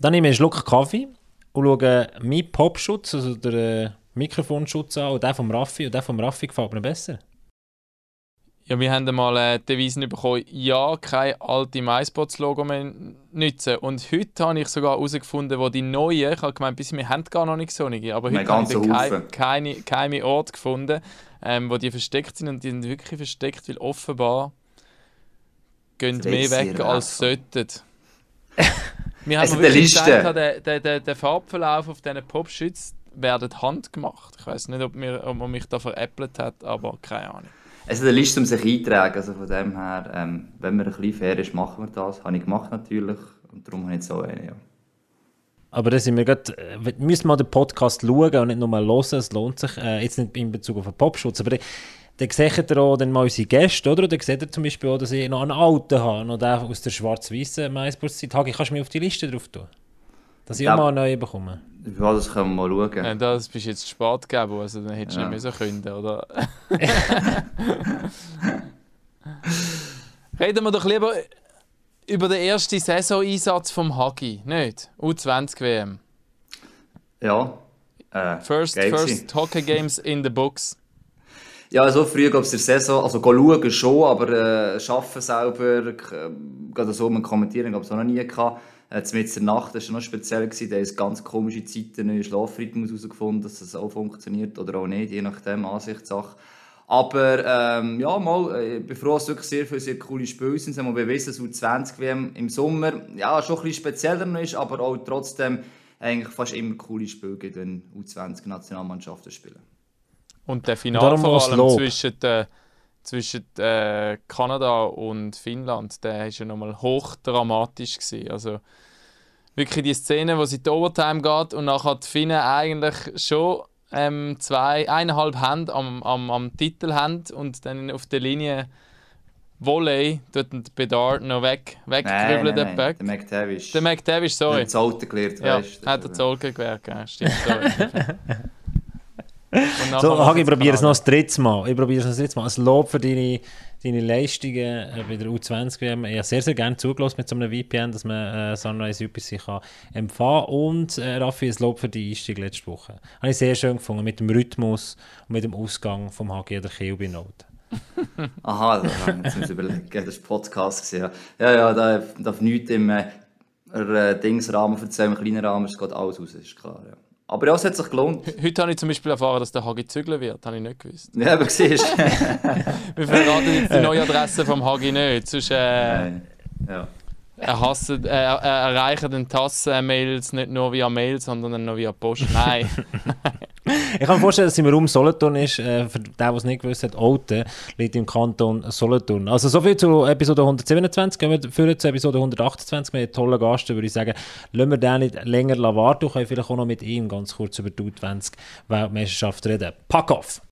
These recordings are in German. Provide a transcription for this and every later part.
dann nehme ich einen Schluck Kaffee und schaue meinen Popschutz, also der äh, Mikrofonschutz an und der vom Raffi. Und der vom Raffi gefällt mir besser. Ja, wir haben mal äh, die Devise bekommen, ja, kein alte MySpots-Logo mehr nutzen. Und heute habe ich sogar herausgefunden, wo die neuen, ich habe gemeint, bis wir haben gar noch nicht so einige, aber heute habe ich keine, keine, keine Ort gefunden, ähm, wo die versteckt sind und die sind wirklich versteckt, weil offenbar gehen mehr weg als sollten. Wir haben wirklich Liste. gesagt, der, der, der, der Farbverlauf auf diesen Popschützen werden handgemacht. Ich weiß nicht, ob, mir, ob man mich da veräppelt hat, aber keine Ahnung. Es ist eine Liste, um sich einzutragen. Also von dem her, ähm, wenn man ein bisschen fair ist, machen wir das. Habe ich gemacht natürlich. Und darum habe ich so eine, ja. Aber da sind wir gerade, äh, wir müssen mal den Podcast schauen und nicht nur mal hören, es lohnt sich, äh, jetzt nicht in Bezug auf den Popschutz, aber dann seht ihr auch dann mal unsere Gäste, oder? Dann seht ihr zum Beispiel auch, dass ich noch einen alten habe, noch den aus der schwarz-weißen MySports-Zeit. Hagi, kannst du mich auf die Liste drauf tun? Dass ich ja. auch mal einen neuen bekomme. Ja, das können wir mal schauen. Ja, das bist jetzt spät gegeben, also dann hättest du ja. nicht mehr so können, oder? Reden wir doch lieber über den ersten Saison-Einsatz vom Hagi, nicht? U20-WM. Ja. Äh, first first Hockey Games in the books. Ja, so früh gab es der Saison, also schauen schon, aber äh, arbeiten selber, äh, gerade so mit Kommentieren, gab es auch noch nie gehabt. Äh, mit der Nacht war noch speziell, gewesen. da haben ganz komische Zeiten, neue Schlafrhythmus herausgefunden, dass das auch funktioniert oder auch nicht, je nachdem, Ansichtssache. Aber ähm, ja, mal, äh, ich bin froh, dass es wirklich sehr viele sehr coole Spiele sind. Sie haben bewiesen, dass U20 WM im Sommer ja, schon ein bisschen spezieller ist, aber auch trotzdem eigentlich fast immer coole Spiele gibt, wenn U20-Nationalmannschaften spielen. Und der Finale vor allem zwischen, äh, zwischen äh, Kanada und Finnland, der war ja nochmal hochdramatisch. Gewesen. Also wirklich die Szene, wo sie in die Overtime geht und nachher die Finnen eigentlich schon ähm, zwei, eineinhalb Hände am, am, am Titel haben und dann auf der Linie Volley tut den Bedard noch weg, wegkribbeln, der Böck. Der McTavish. Der McTavish, sorry. Der hat Zolte gelernt, ja, weißt du. hat er Zolte gelernt, ja, stimmt, sorry. so, Hagi, ich probiere es noch das dritte Mal. Ich probiere es noch das dritte Mal. Ein Lob für deine, deine Leistungen äh, bei der U20 WM. Ich habe sehr, sehr gerne zugelassen mit so einem VPN, dass man äh, Sunrise UPC kann empfangen kann. Und äh, Raffi, ein Lob für die Einstieg letzte Woche. Habe ich sehr schön gefunden, mit dem Rhythmus und mit dem Ausgang vom Hagi oder Kiel bei Note. Aha, da jetzt muss ich überlegen, das war Podcast. Gewesen, ja, ja, ja da darf nichts im äh, äh Dingsrahmen erzählen, im kleinen Rahmen, es geht alles raus, ist klar. Ja. Aber ja, es hat sich gelohnt. Heute habe ich zum Beispiel erfahren, dass der Hagi zügeln wird. Das habe ich nicht gewusst. Ja, aber siehst Wir verraten jetzt die neue Adresse vom Hagi nicht. Sonst, äh, Nein. Ja. Er, hasst, äh, er erreicht den Tassen-Mails nicht nur via Mail, sondern noch via Post. Nein. ich kann mir vorstellen, dass im Raum Solothurn ist. Äh, für den, der es nicht gewusst hat, Olten liegt im Kanton Solothurn. Also soviel zu Episode 127. Gehen wir für zu Episode 128 mit einem tollen Gast, würde ich sagen. Lassen wir den nicht länger warten. Wir können vielleicht auch noch mit ihm ganz kurz über die U20-Weltmeisterschaft reden. Pack off!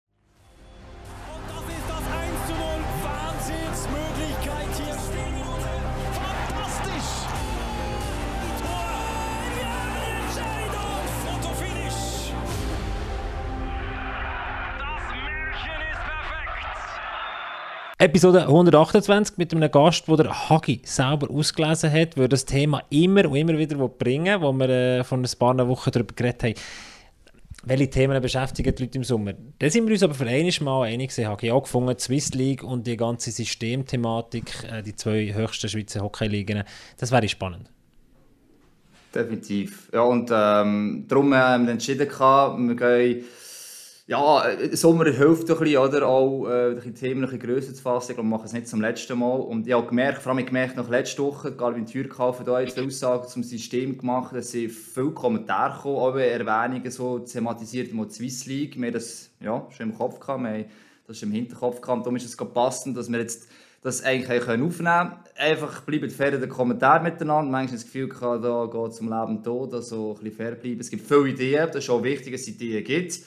Episode 128 mit einem Gast, der der Hagi selber ausgelesen hat, würde das Thema immer und immer wieder bringen, wo wir äh, vor ein paar Wochen darüber geredet haben. Welche Themen beschäftigen die Leute im Sommer? Da sind wir uns aber für einiges Mal einig gewesen. Hagi auch gefunden, die Swiss League und die ganze Systemthematik, äh, die zwei höchsten Schweizer Hockey-Ligen, das wäre spannend. Definitiv. Ja, und ähm, darum haben wir entschieden, wir gehen ja, äh, Sommer hilft ein bisschen, oder? Auch äh, die Themen grösser zu fassen. Ich glaube, wir machen es nicht zum letzten Mal. Und ich habe gemerkt, vor allem gemerkt, nach letzter Woche, Galvin Türkaufen da jetzt Aussagen zum System gemacht, dass sie viele Kommentare kommen, auch Erwähnungen so thematisiert im Swiss League. Wir haben das ja, schon im Kopf gehabt, wir das schon im Hinterkopf gehabt. Darum ist es passend, dass wir jetzt das eigentlich aufnehmen können. Einfach bleiben fair den Kommentaren miteinander. Manchmal das Gefühl, da geht es um Leben und Tod, also ein bisschen fair bleiben. Es gibt viele Ideen, das ist auch wichtig, dass es Ideen gibt.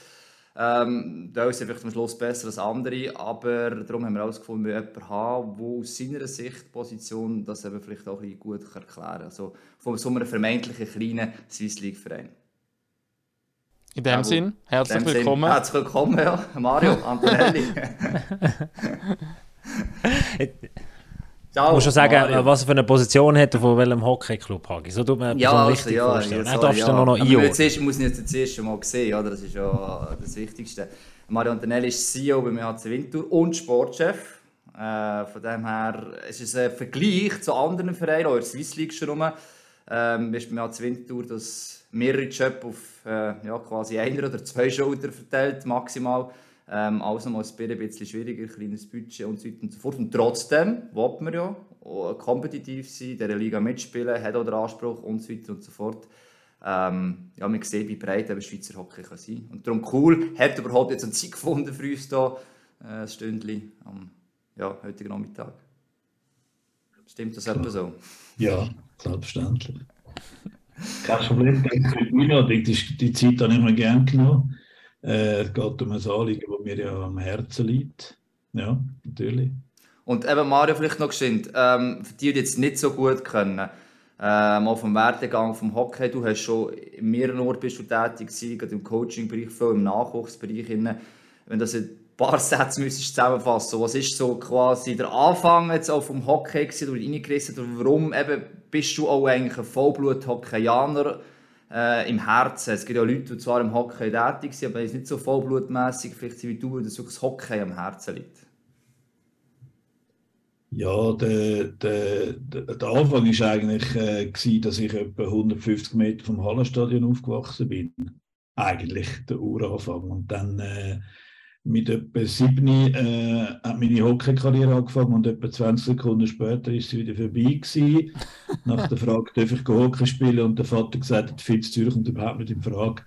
Ähm, da ist vielleicht am Schluss besser als andere, aber darum haben wir herausgefunden, wir jemanden haben, der aus seiner Sicht Position das eben vielleicht auch ein gut erklären kann. Also von so einem vermeintlichen kleinen Swiss League Verein. In dem ja, Sinn, herzlich dem willkommen. Sinn, herzlich willkommen, ja. Mario Antonelli. Ciao, musst du sagen, Mario. was er für eine Position hat und von welchem Hockeyclub Hagi. So tut man ja, also, richtig ja, vorstellen. Ja, darfst du noch noch einordnen. Ich muss ihn jetzt zuerst mal sehen, oder? das ist ja das Wichtigste. Mario Antonelli ist CEO beim HC Winter und Sportchef. Äh, von dem her es ist ein Vergleich zu anderen Vereinen, auch in der Swiss League schon rum. Ähm, ist beim HC Winter, dass mehrere Jobs auf äh, ja, quasi einer oder zwei Schultern verteilt, maximal. Ähm, also mal ein bisschen schwieriger, kleines Budget und so weiter und so fort. Und trotzdem will man ja kompetitiv sein, in dieser Liga mitspielen, hat auch den Anspruch und so weiter und so fort. Ähm, ja, man sieht, wie breit der Schweizer Hockey kann sein kann. Und darum cool, hat überhaupt jetzt eine Zeit gefunden für uns hier, äh, ein Stündchen am ja, heutigen Nachmittag. Stimmt das etwa so? Ja, selbstverständlich. Kein Problem, denke ich, die Zeit habe ich mir gerne genommen. Äh, es geht um ein Anliegen, das mir ja am Herzen liegt. Ja, natürlich. Und eben Mario, vielleicht noch geschwind, ähm, für die, die jetzt nicht so gut können, äh, mal vom Werdegang vom Hockey, du hast schon in mehreren Orten bist du tätig gewesen, gerade im Coaching-Bereich, viel im Nachwuchsbereich. Wenn das ein paar Sätze müsstest zusammenfassen, was ist so quasi der Anfang jetzt auch vom Hockey gewesen, du reingerissen warum eben bist du auch eigentlich ein Vollblut-Hockeyaner? Äh, im Herzen. Es gibt ja Leute, die zwar im Hockey tätig sind, aber nicht so vollblutmäßig vielleicht wie du, dass das Hockey am Herzen liegt. Ja, der, der, der, Anfang war eigentlich, äh, gewesen, dass ich etwa 150 Meter vom Hallenstadion aufgewachsen bin. Eigentlich der Uranfang. Und dann äh, mit etwa 7 äh, hat meine Hockey-Karriere angefangen und etwa 20 Sekunden später ist sie wieder vorbei gewesen. Nach der Frage, darf ich Hockey spielen? Und der Vater gesagt hat, Fitz Zürich und überhaupt nicht in Frage.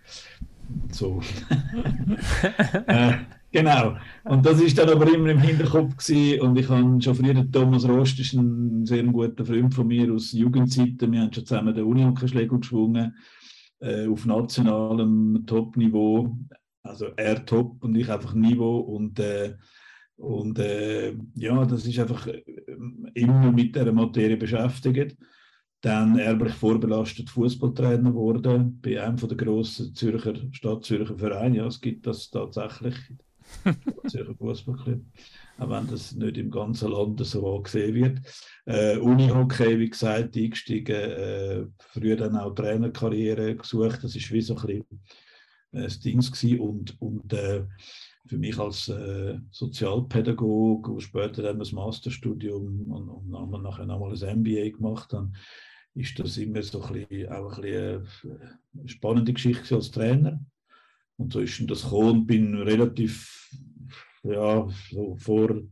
So. äh, genau. Und das ist dann aber immer im Hinterkopf gewesen. und ich habe schon früher, Thomas Rost ist ein sehr guter Freund von mir aus Jugendzeiten. Wir haben schon zusammen den Uni-Hockeyschläger geschwungen äh, auf nationalem Top-Niveau also er top und ich einfach Niveau und, äh, und äh, ja, das ist einfach äh, immer mit der Materie beschäftigt. Dann erblich vorbelastet Fußballtrainer geworden bei einem der grossen Zürcher Stadt Zürcher Vereine. Ja, es gibt das tatsächlich. Zürcher Fußballclub, auch wenn das nicht im ganzen Land so gesehen wird. Äh, Unihockey, wie gesagt, eingestiegen, äh, früher dann auch Trainerkarriere gesucht. Das ist wie so ein bisschen äh, das Ding gewesen. und, und äh, für mich als äh, Sozialpädagoge und später dann das Masterstudium und, und nachher nochmal ein MBA gemacht habe, ist das immer so ein bisschen, auch ein bisschen eine spannende Geschichte als Trainer. Und so ist das gekommen bin relativ, ja, so vor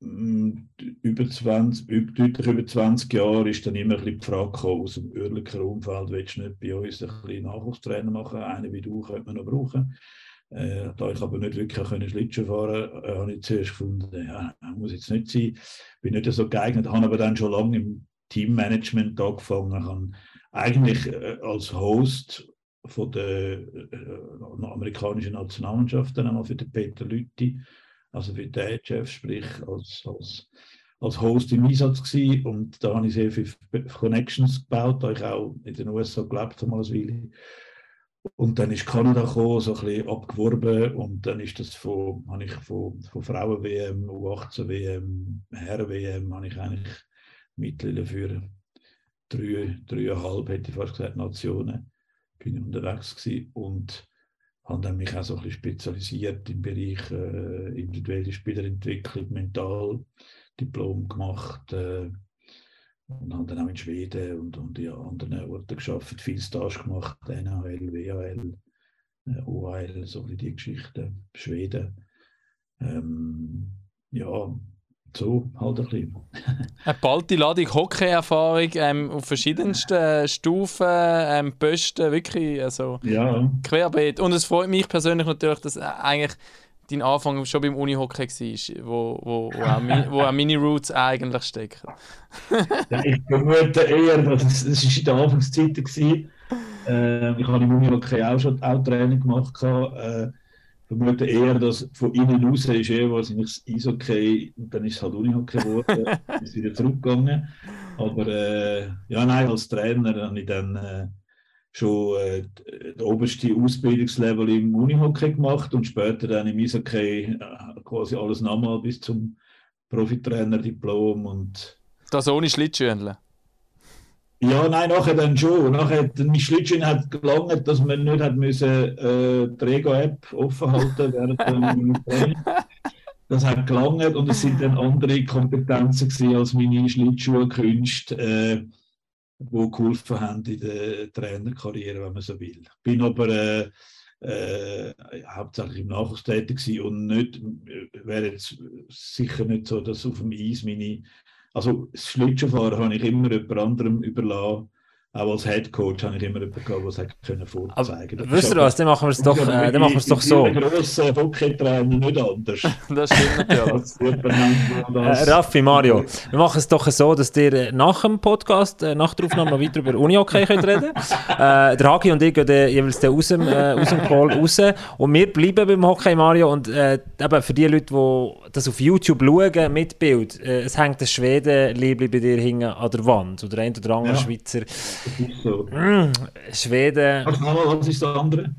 über 20, deutlich über 20 Jahre ist dann immer die Frage gekommen, aus dem örtlichen Umfeld, willst du nicht bei uns ein Nachwuchstrainer machen? Einen wie du könnte man noch brauchen. Äh, da ich aber nicht wirklich können Schlittschuh fahren konnte, äh, habe ich zuerst gefunden, ja, muss jetzt nicht sein. Bin nicht so geeignet, habe aber dann schon lange im Teammanagement angefangen. Habe eigentlich äh, als Host von der äh, amerikanischen Nationalmannschaft dann einmal für den Peter Lütti also für den Chef, sprich als, als, als Host im Einsatz gewesen. Und da habe ich sehr viele Connections gebaut, da ich auch in den USA gelebt habe, als Weile. Und dann ist Kanada gekommen, so ein bisschen abgeworben und dann ist das von, habe ich von, von Frauen-WM, U18-WM, Herren-WM, habe ich eigentlich mittlerweile für drei, dreieinhalb, hätte ich fast gesagt, Nationen bin ich unterwegs gewesen. Und habe dann mich auch so ein bisschen spezialisiert im Bereich äh, individuelle Spielerentwicklung, Mentaldiplom gemacht äh, und habe dann auch in Schweden und, und in anderen Orten geschafft, viel Stage gemacht, NHL, WHL, äh, OHL, so wie die Geschichten, Schweden. Ähm, ja, so halt ein bisschen. Eine ballte Ladung Hockey-Erfahrung ähm, auf verschiedensten Stufen, ähm, Posten, wirklich, also ja. querbeet. Und es freut mich persönlich natürlich, dass eigentlich dein Anfang schon beim Uni-Hockey war, wo, wo, wo, auch, mi, wo auch meine Roots eigentlich stecken. ja, ich vermute eher, es ist in der Anfangszeit war. Äh, ich habe im Uni-Hockey auch schon auch Training gemacht. Äh, vermute eher, dass von innen raus ist eher wahrscheinlich das Eishockey und dann ist es halt Unihockey geworden, ist wieder zurückgegangen. Aber äh, ja, nein, als Trainer habe ich dann äh, schon äh, das oberste Ausbildungslevel im Unihockey gemacht und später dann im Eishockey äh, quasi alles nochmal bis zum Profitrainer-Diplom und Das ohne Schlittschuhenle? Ja, nein, nachher dann schon. Nachher, mein Schlittschuh hat gelangt, dass man nicht hat müssen, äh, die Rego-App offen halten während dem Training. Das hat gelangt und es sind dann andere Kompetenzen gewesen als meine Schlittschuhkünste, äh, die geholfen haben in der Trainerkarriere, wenn man so will. Bin aber äh, äh, hauptsächlich im Nachwuchs tätig und nicht, wäre jetzt sicher nicht so, dass auf dem Eis meine, also das Schlittschuhfahren habe ich immer jemand anderem überlassen. Auch als Head Coach habe ich immer jemanden gehabt, der es können vorzeigen Aber wisst ihr was, dann machen wir es doch, äh, dann machen wir es doch so. Bei grossen Hockeytrainer nicht anders. Das stimmt natürlich. Äh, Raffi, Mario, wir machen es doch so, dass ihr äh, nach dem Podcast, äh, nach der Aufnahme noch weiter über Unihockey könnt reden äh, Der Hagi und ich gehen jeweils aus dem, äh, aus dem Call raus und wir bleiben beim Hockey, Mario, und äh, eben für die Leute, die das auf YouTube schauen, mit Bild, äh, es hängt ein Schweden-Liebli bei dir hinten an der Wand oder ein oder andere Ja. Schweizer. Das ist so. Mm, Schweden, mal, was ist das andere?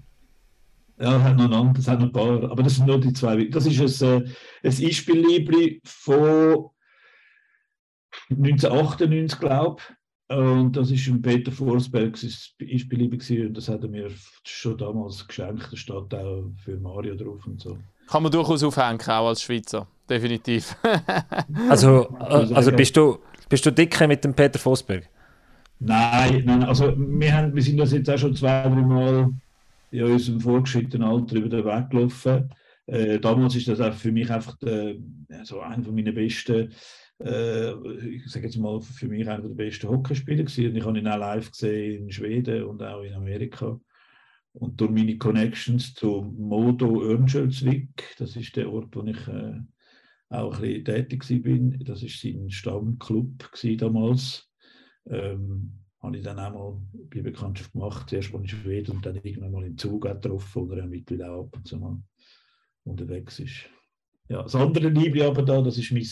Ja, es hat noch ein anderes, es hat noch ein paar, aber das sind nur die zwei. Das ist ein, äh, ein Einspiellibri von 1998, glaube ich. Und das ist ein Peter Forsberg, gewesen, und das hat er mir schon damals geschenkt. Da steht auch für Mario drauf und so. Kann man durchaus aufhängen, auch als Schweizer. Definitiv. also, äh, also bist, du, bist du dicker mit dem Peter Vosberg? Nein, nein, also wir, haben, wir sind das jetzt auch schon zwei, drei Mal in unserem vorgeschrittenen Alter über den Weg gelaufen. Äh, damals ist das auch für mich einfach der, so einer von meinen besten, äh, ich sage jetzt mal für mich einer der besten Hockeyspieler gewesen. Und ich habe ihn auch live gesehen in Schweden und auch in Amerika. Und durch meine Connections zu Modo Örnsköldsvik, das ist der Ort, wo ich äh, auch ein bisschen tätig war, das ist sein Stammclub damals ähm, habe ich dann auch mal die Bekanntschaft gemacht, zuerst mal in Schweden und dann irgendwann mal in Zug getroffen, wo er mittlerweile auch ab und zu mal unterwegs ist. Ja, das andere Liebling aber da, das ist mein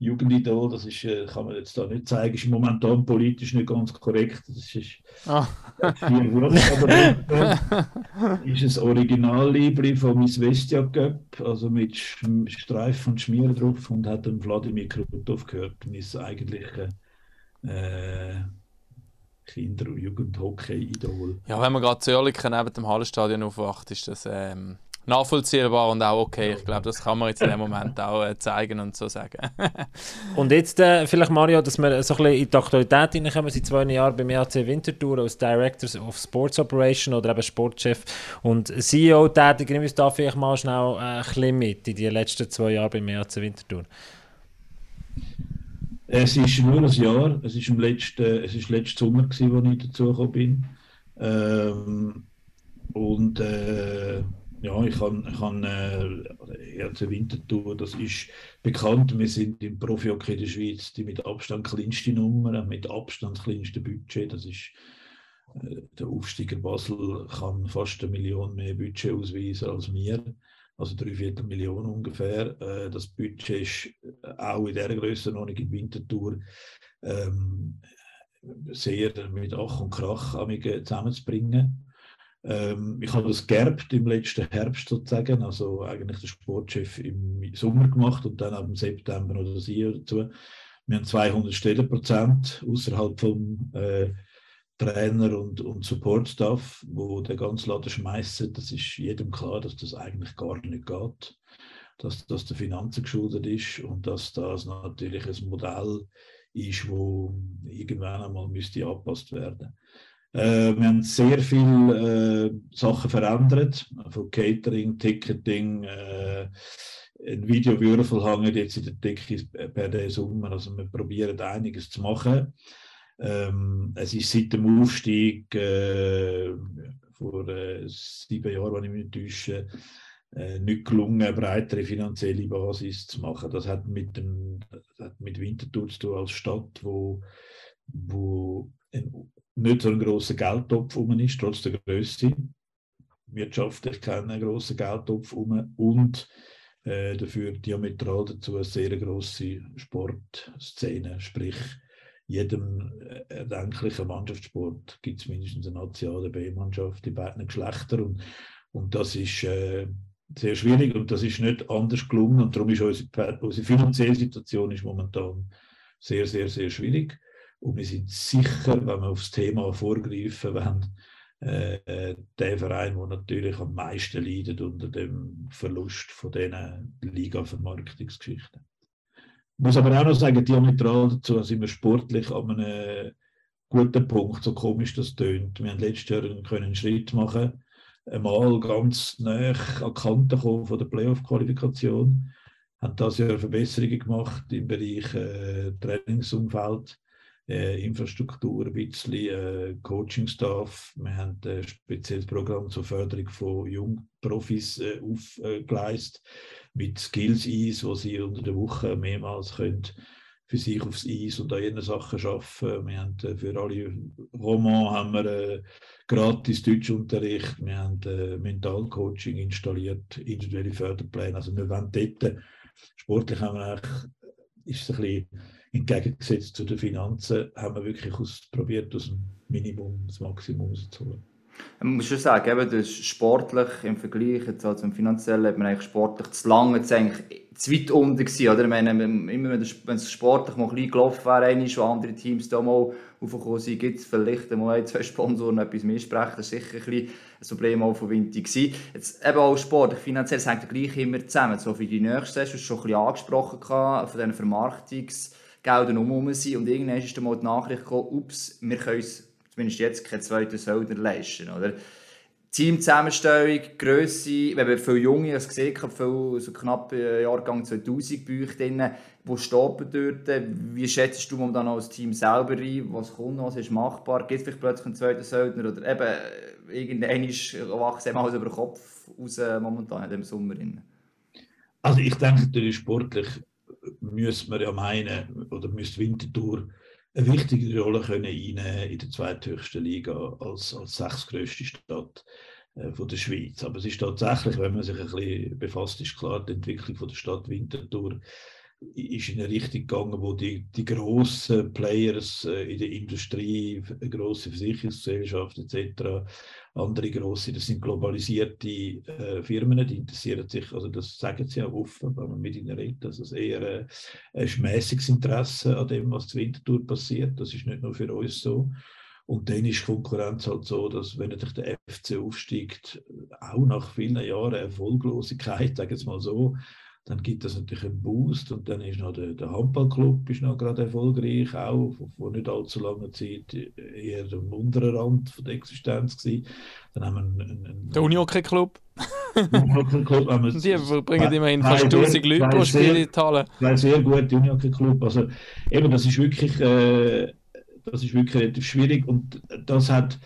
Jugendidol, das ist, äh, kann man jetzt da nicht zeigen, ist momentan politisch nicht ganz korrekt, das ist Ah. viel Wurst, aber ist ein Original-Libri von Miss Vestia Cup, also mit Streifen und Schmier drauf und hat dann Wladimir Krutov gehört, mein eigentlicher äh, Kinder- und Jugendhockey-Idol. Ja, wenn man gerade zu Oerlikon neben dem Hallenstadion aufwacht, ist das ähm, nachvollziehbar und auch okay. Ich glaube, das kann man jetzt in dem Moment auch äh, zeigen und so sagen. Und jetzt äh, vielleicht, Mario, dass wir so ein bisschen in die Aktualität hineinkommen. Seit zwei Jahren beim EHC Winterthur als Director of Sports Operation oder eben Sportchef und CEO tätig. Nimm uns da vielleicht mal schnell äh, ein bisschen mit in die letzten zwei Jahre beim EHC Winterthur. Es ist nur ein Jahr, es ist im letzten, es ist letzten Sommer gewesen, als ich dazugekommen bin. Ähm, und äh, ja, ich kann, ich kann äh, ERC Winterthur, das ist bekannt, wir sind im Profi-Hockey in der Schweiz die mit Abstand kleinste Nummer, mit Abstand kleinste Budget, das ist äh, der Aufsteiger Basel kann fast eine Million mehr Budget ausweisen als wir, also drei Viertel Million ungefähr. Äh, das Budget ist auch in dieser Grössenordnung in Winterthur ähm, sehr mit Ach und Krach zusammenzubringen. Ähm, ich habe das geerbt im letzten Herbst sozusagen, also eigentlich der Sportchef im Sommer gemacht und dann ab dem September oder das Jahr dazu. Wir haben 200 Stellenprozent außerhalb vom äh, Trainer und, und Support-Staff, wo der ganze Laden schmeißen. Das ist jedem klar, dass das eigentlich gar nicht geht, dass das der Finanzen geschuldet ist und dass das natürlich ein Modell ist, wo irgendwann einmal müsste angepasst werden. Äh, wir haben sehr viele äh, Sachen verändert, von Catering, Ticketing, äh, ein Videowürfel hängt jetzt in der Decke per den Sommer, also wir probieren einiges zu machen. Ähm, es ist seit dem Aufstieg äh, vor äh, sieben Jahren, wenn ich mich nicht täusche, äh, nicht gelungen, eine breitere finanzielle Basis zu machen. Das hat mit, dem, das hat mit Winterthur zu tun als Stadt, wo, wo nicht so ein grosser Geldtopf um ist, trotz der Größe. Wirtschaftlich keinen grossen Geldtopf um und äh, dafür diametral dazu eine sehr grosse Sportszene, sprich jedem erdenklichen Mannschaftssport gibt es mindestens eine nationale B-Mannschaft in beiden Geschlechtern und, und das ist äh, sehr schwierig und das ist nicht anders gelungen und darum ist unsere, unsere finanzielle Situation ist momentan sehr, sehr, sehr schwierig. Und wir sind sicher, wenn wir aufs Thema vorgreifen wollen, äh, der Verein, der natürlich am meisten leidet unter dem Verlust von diesen Liga-Vermarktungsgeschichten. Ich muss aber auch noch sagen, diametral dazu sind wir sportlich an einem guten Punkt, so komisch das tönt. Wir haben letztes Jahr einen, Schritt machen, einmal ganz nah an die Kante kommen von der Playoff-Qualifikation, haben das Jahr Verbesserungen gemacht im Bereich äh, Trainingsumfeld äh, Infrastruktur, ein bisschen äh, Coaching-Staff. Wir haben ein spezielles Programm zur Förderung von Jungprofis äh, aufgeleistet mit Skills-Eis, wo sie unter der Woche mehrmals können für sich aufs Eis und an ihren Sachen arbeiten. Wir haben äh, für alle Romans haben wir äh, gratis Deutschunterricht, wir haben äh, Mentalcoaching installiert, individuelle Förderpläne. Also wir wollen dort, sportlich haben wir ist es ein bisschen entgegengesetzt zu den Finanzen, haben wir wirklich aus, probiert, aus dem Minimum das Maximum rauszuholen. Man muss schon sagen, eben, das sportlich im Vergleich jetzt also im finanziellen hat man eigentlich sportlich zu lange zu, eigentlich zu weit unten gewesen, oder? Meine, immer wenn es sportlich mal ein bisschen gelaufen wäre, einmal, wo andere Teams da mal aufgekommen sind, gibt es vielleicht mal ein, zwei Sponsoren etwas mehr sprechen. Das war sicher ein, bisschen ein Problem auch von Winter gewesen. Jetzt eben auch sportlich, finanziell, das hängt gleich immer zusammen. So für die nächste Saison, schon ein bisschen angesprochen von diesen Vermarktungs- Gelder herum sind. Und irgendwann ist mal die Nachricht gekommen, ups, wir können uns zumindest jetzt keinen zweiten Söldner leisten. Oder? Teamzusammenstellung, wenn wir viele Junge, ich gesehen habe, viel, so knapp Jahrgang 2000 bei euch drin, wo steht dort? Wie schätzt du momentan als Team selber ein? Was kommt was ist machbar? Gibt es vielleicht plötzlich einen zweiten Söldner? Oder eben, irgendwann ist wachsen alles über den Kopf raus momentan in diesem Sommer. Also ich denke, natürlich sportlich müsste man ja meinen, oder müsste Winterthur eine wichtige Rolle können in der zweithöchsten Liga als, als sechstgrößte Stadt äh, von der Schweiz. Aber es ist tatsächlich, wenn man sich ein bisschen befasst, ist klar, die Entwicklung von der Stadt Winterthur ist in eine Richtung gegangen, wo die, die grossen Players äh, in der Industrie, grosse Versicherungsgesellschaften etc., andere grosse, das sind globalisierte äh, Firmen, die interessieren sich, also das sagen sie auch offen, wenn man mit ihnen redet, dass es eher äh, ein mäßiges Interesse an dem, was zur Wintertour passiert. Das ist nicht nur für uns so. Und dann ist Konkurrenz halt so, dass wenn natürlich der FC aufsteigt, auch nach vielen Jahren Erfolglosigkeit, sagen wir es mal so, dann gibt es natürlich einen Boost und dann ist noch der, der Handballclub ist noch gerade erfolgreich, auch vor nicht allzu langer Zeit eher am unteren Rand von der Existenz gewesen. Dann haben wir einen, einen, der Unihockey Club. Haben wir die bringen immerhin fast 1000 Leute pro Spiel in die Halle. Zwei sehr gute Unihockey Club. Also eben, das ist wirklich, äh, das ist wirklich relativ schwierig und das hat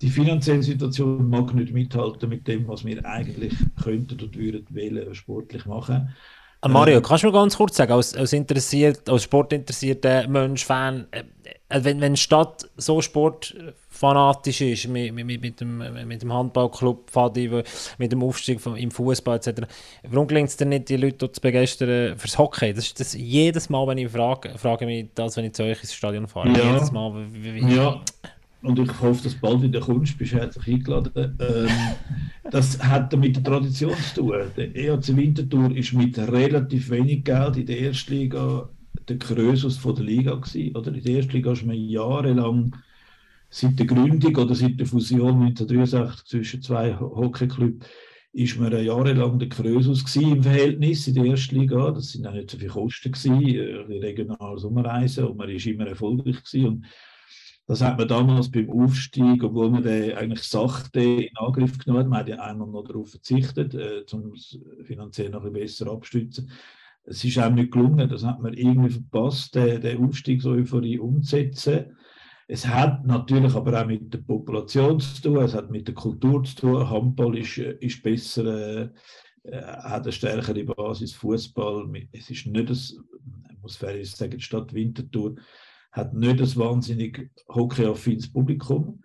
die finanzielle Situation mag nicht mithalten mit dem, was wir eigentlich könnten und würden wählen, sportlich machen. Äh, Mario, kannst du mir ganz kurz sagen, als, als, interessiert, als sportinteressierter Mensch, Fan, äh, äh, wenn, wenn die Stadt so sportfanatisch ist, mit, mit, mit, dem, mit dem Handballclub Fadi, mit dem Aufstieg vom, im Fußball etc., warum gelingt es denn nicht, die Leute zu begeistern fürs Hockey? Das ist das jedes Mal, wenn ich frage, frage mich das, wenn ich zu euch ins Stadion fahre. Ja. Jedes Mal. Wie, wie, ja und ich hoffe, dass du bald wieder kommst, bist herzlich eingeladen. Ähm, das hat mit der Tradition zu tun. Der EAC Winterthur ist mit relativ wenig Geld in der Erstliga der Krösus von der Liga gewesen. Oder in der Erstliga ist man jahrelang seit der Gründung oder seit der Fusion 1963 zwischen zwei Hockeyclubs ist man jahrelang der Krösus im Verhältnis in der Erstliga. Das sind auch nicht so viele Kosten gewesen, äh, regionale Sommerreisen und man ist immer erfolgreich gewesen. Und das hat man damals beim Aufstieg, obwohl man den eigentlich sachte in Angriff genommen hat, man hat ja einmal noch darauf verzichtet, äh, um es finanziell noch ein bisschen besser abzustützen. Es ist auch nicht gelungen, das hat man irgendwie verpasst, den, den Aufstieg so Euphorie umzusetzen. Es hat natürlich aber auch mit der Population zu tun, es hat mit der Kultur zu tun. Handball ist, äh, ist besser, äh, äh, hat eine stärkere Basis, Fußball. Es ist nicht das, ich muss fair sagen, die Stadt Winterthur hat nicht ein wahnsinnig hockeyaffines Publikum.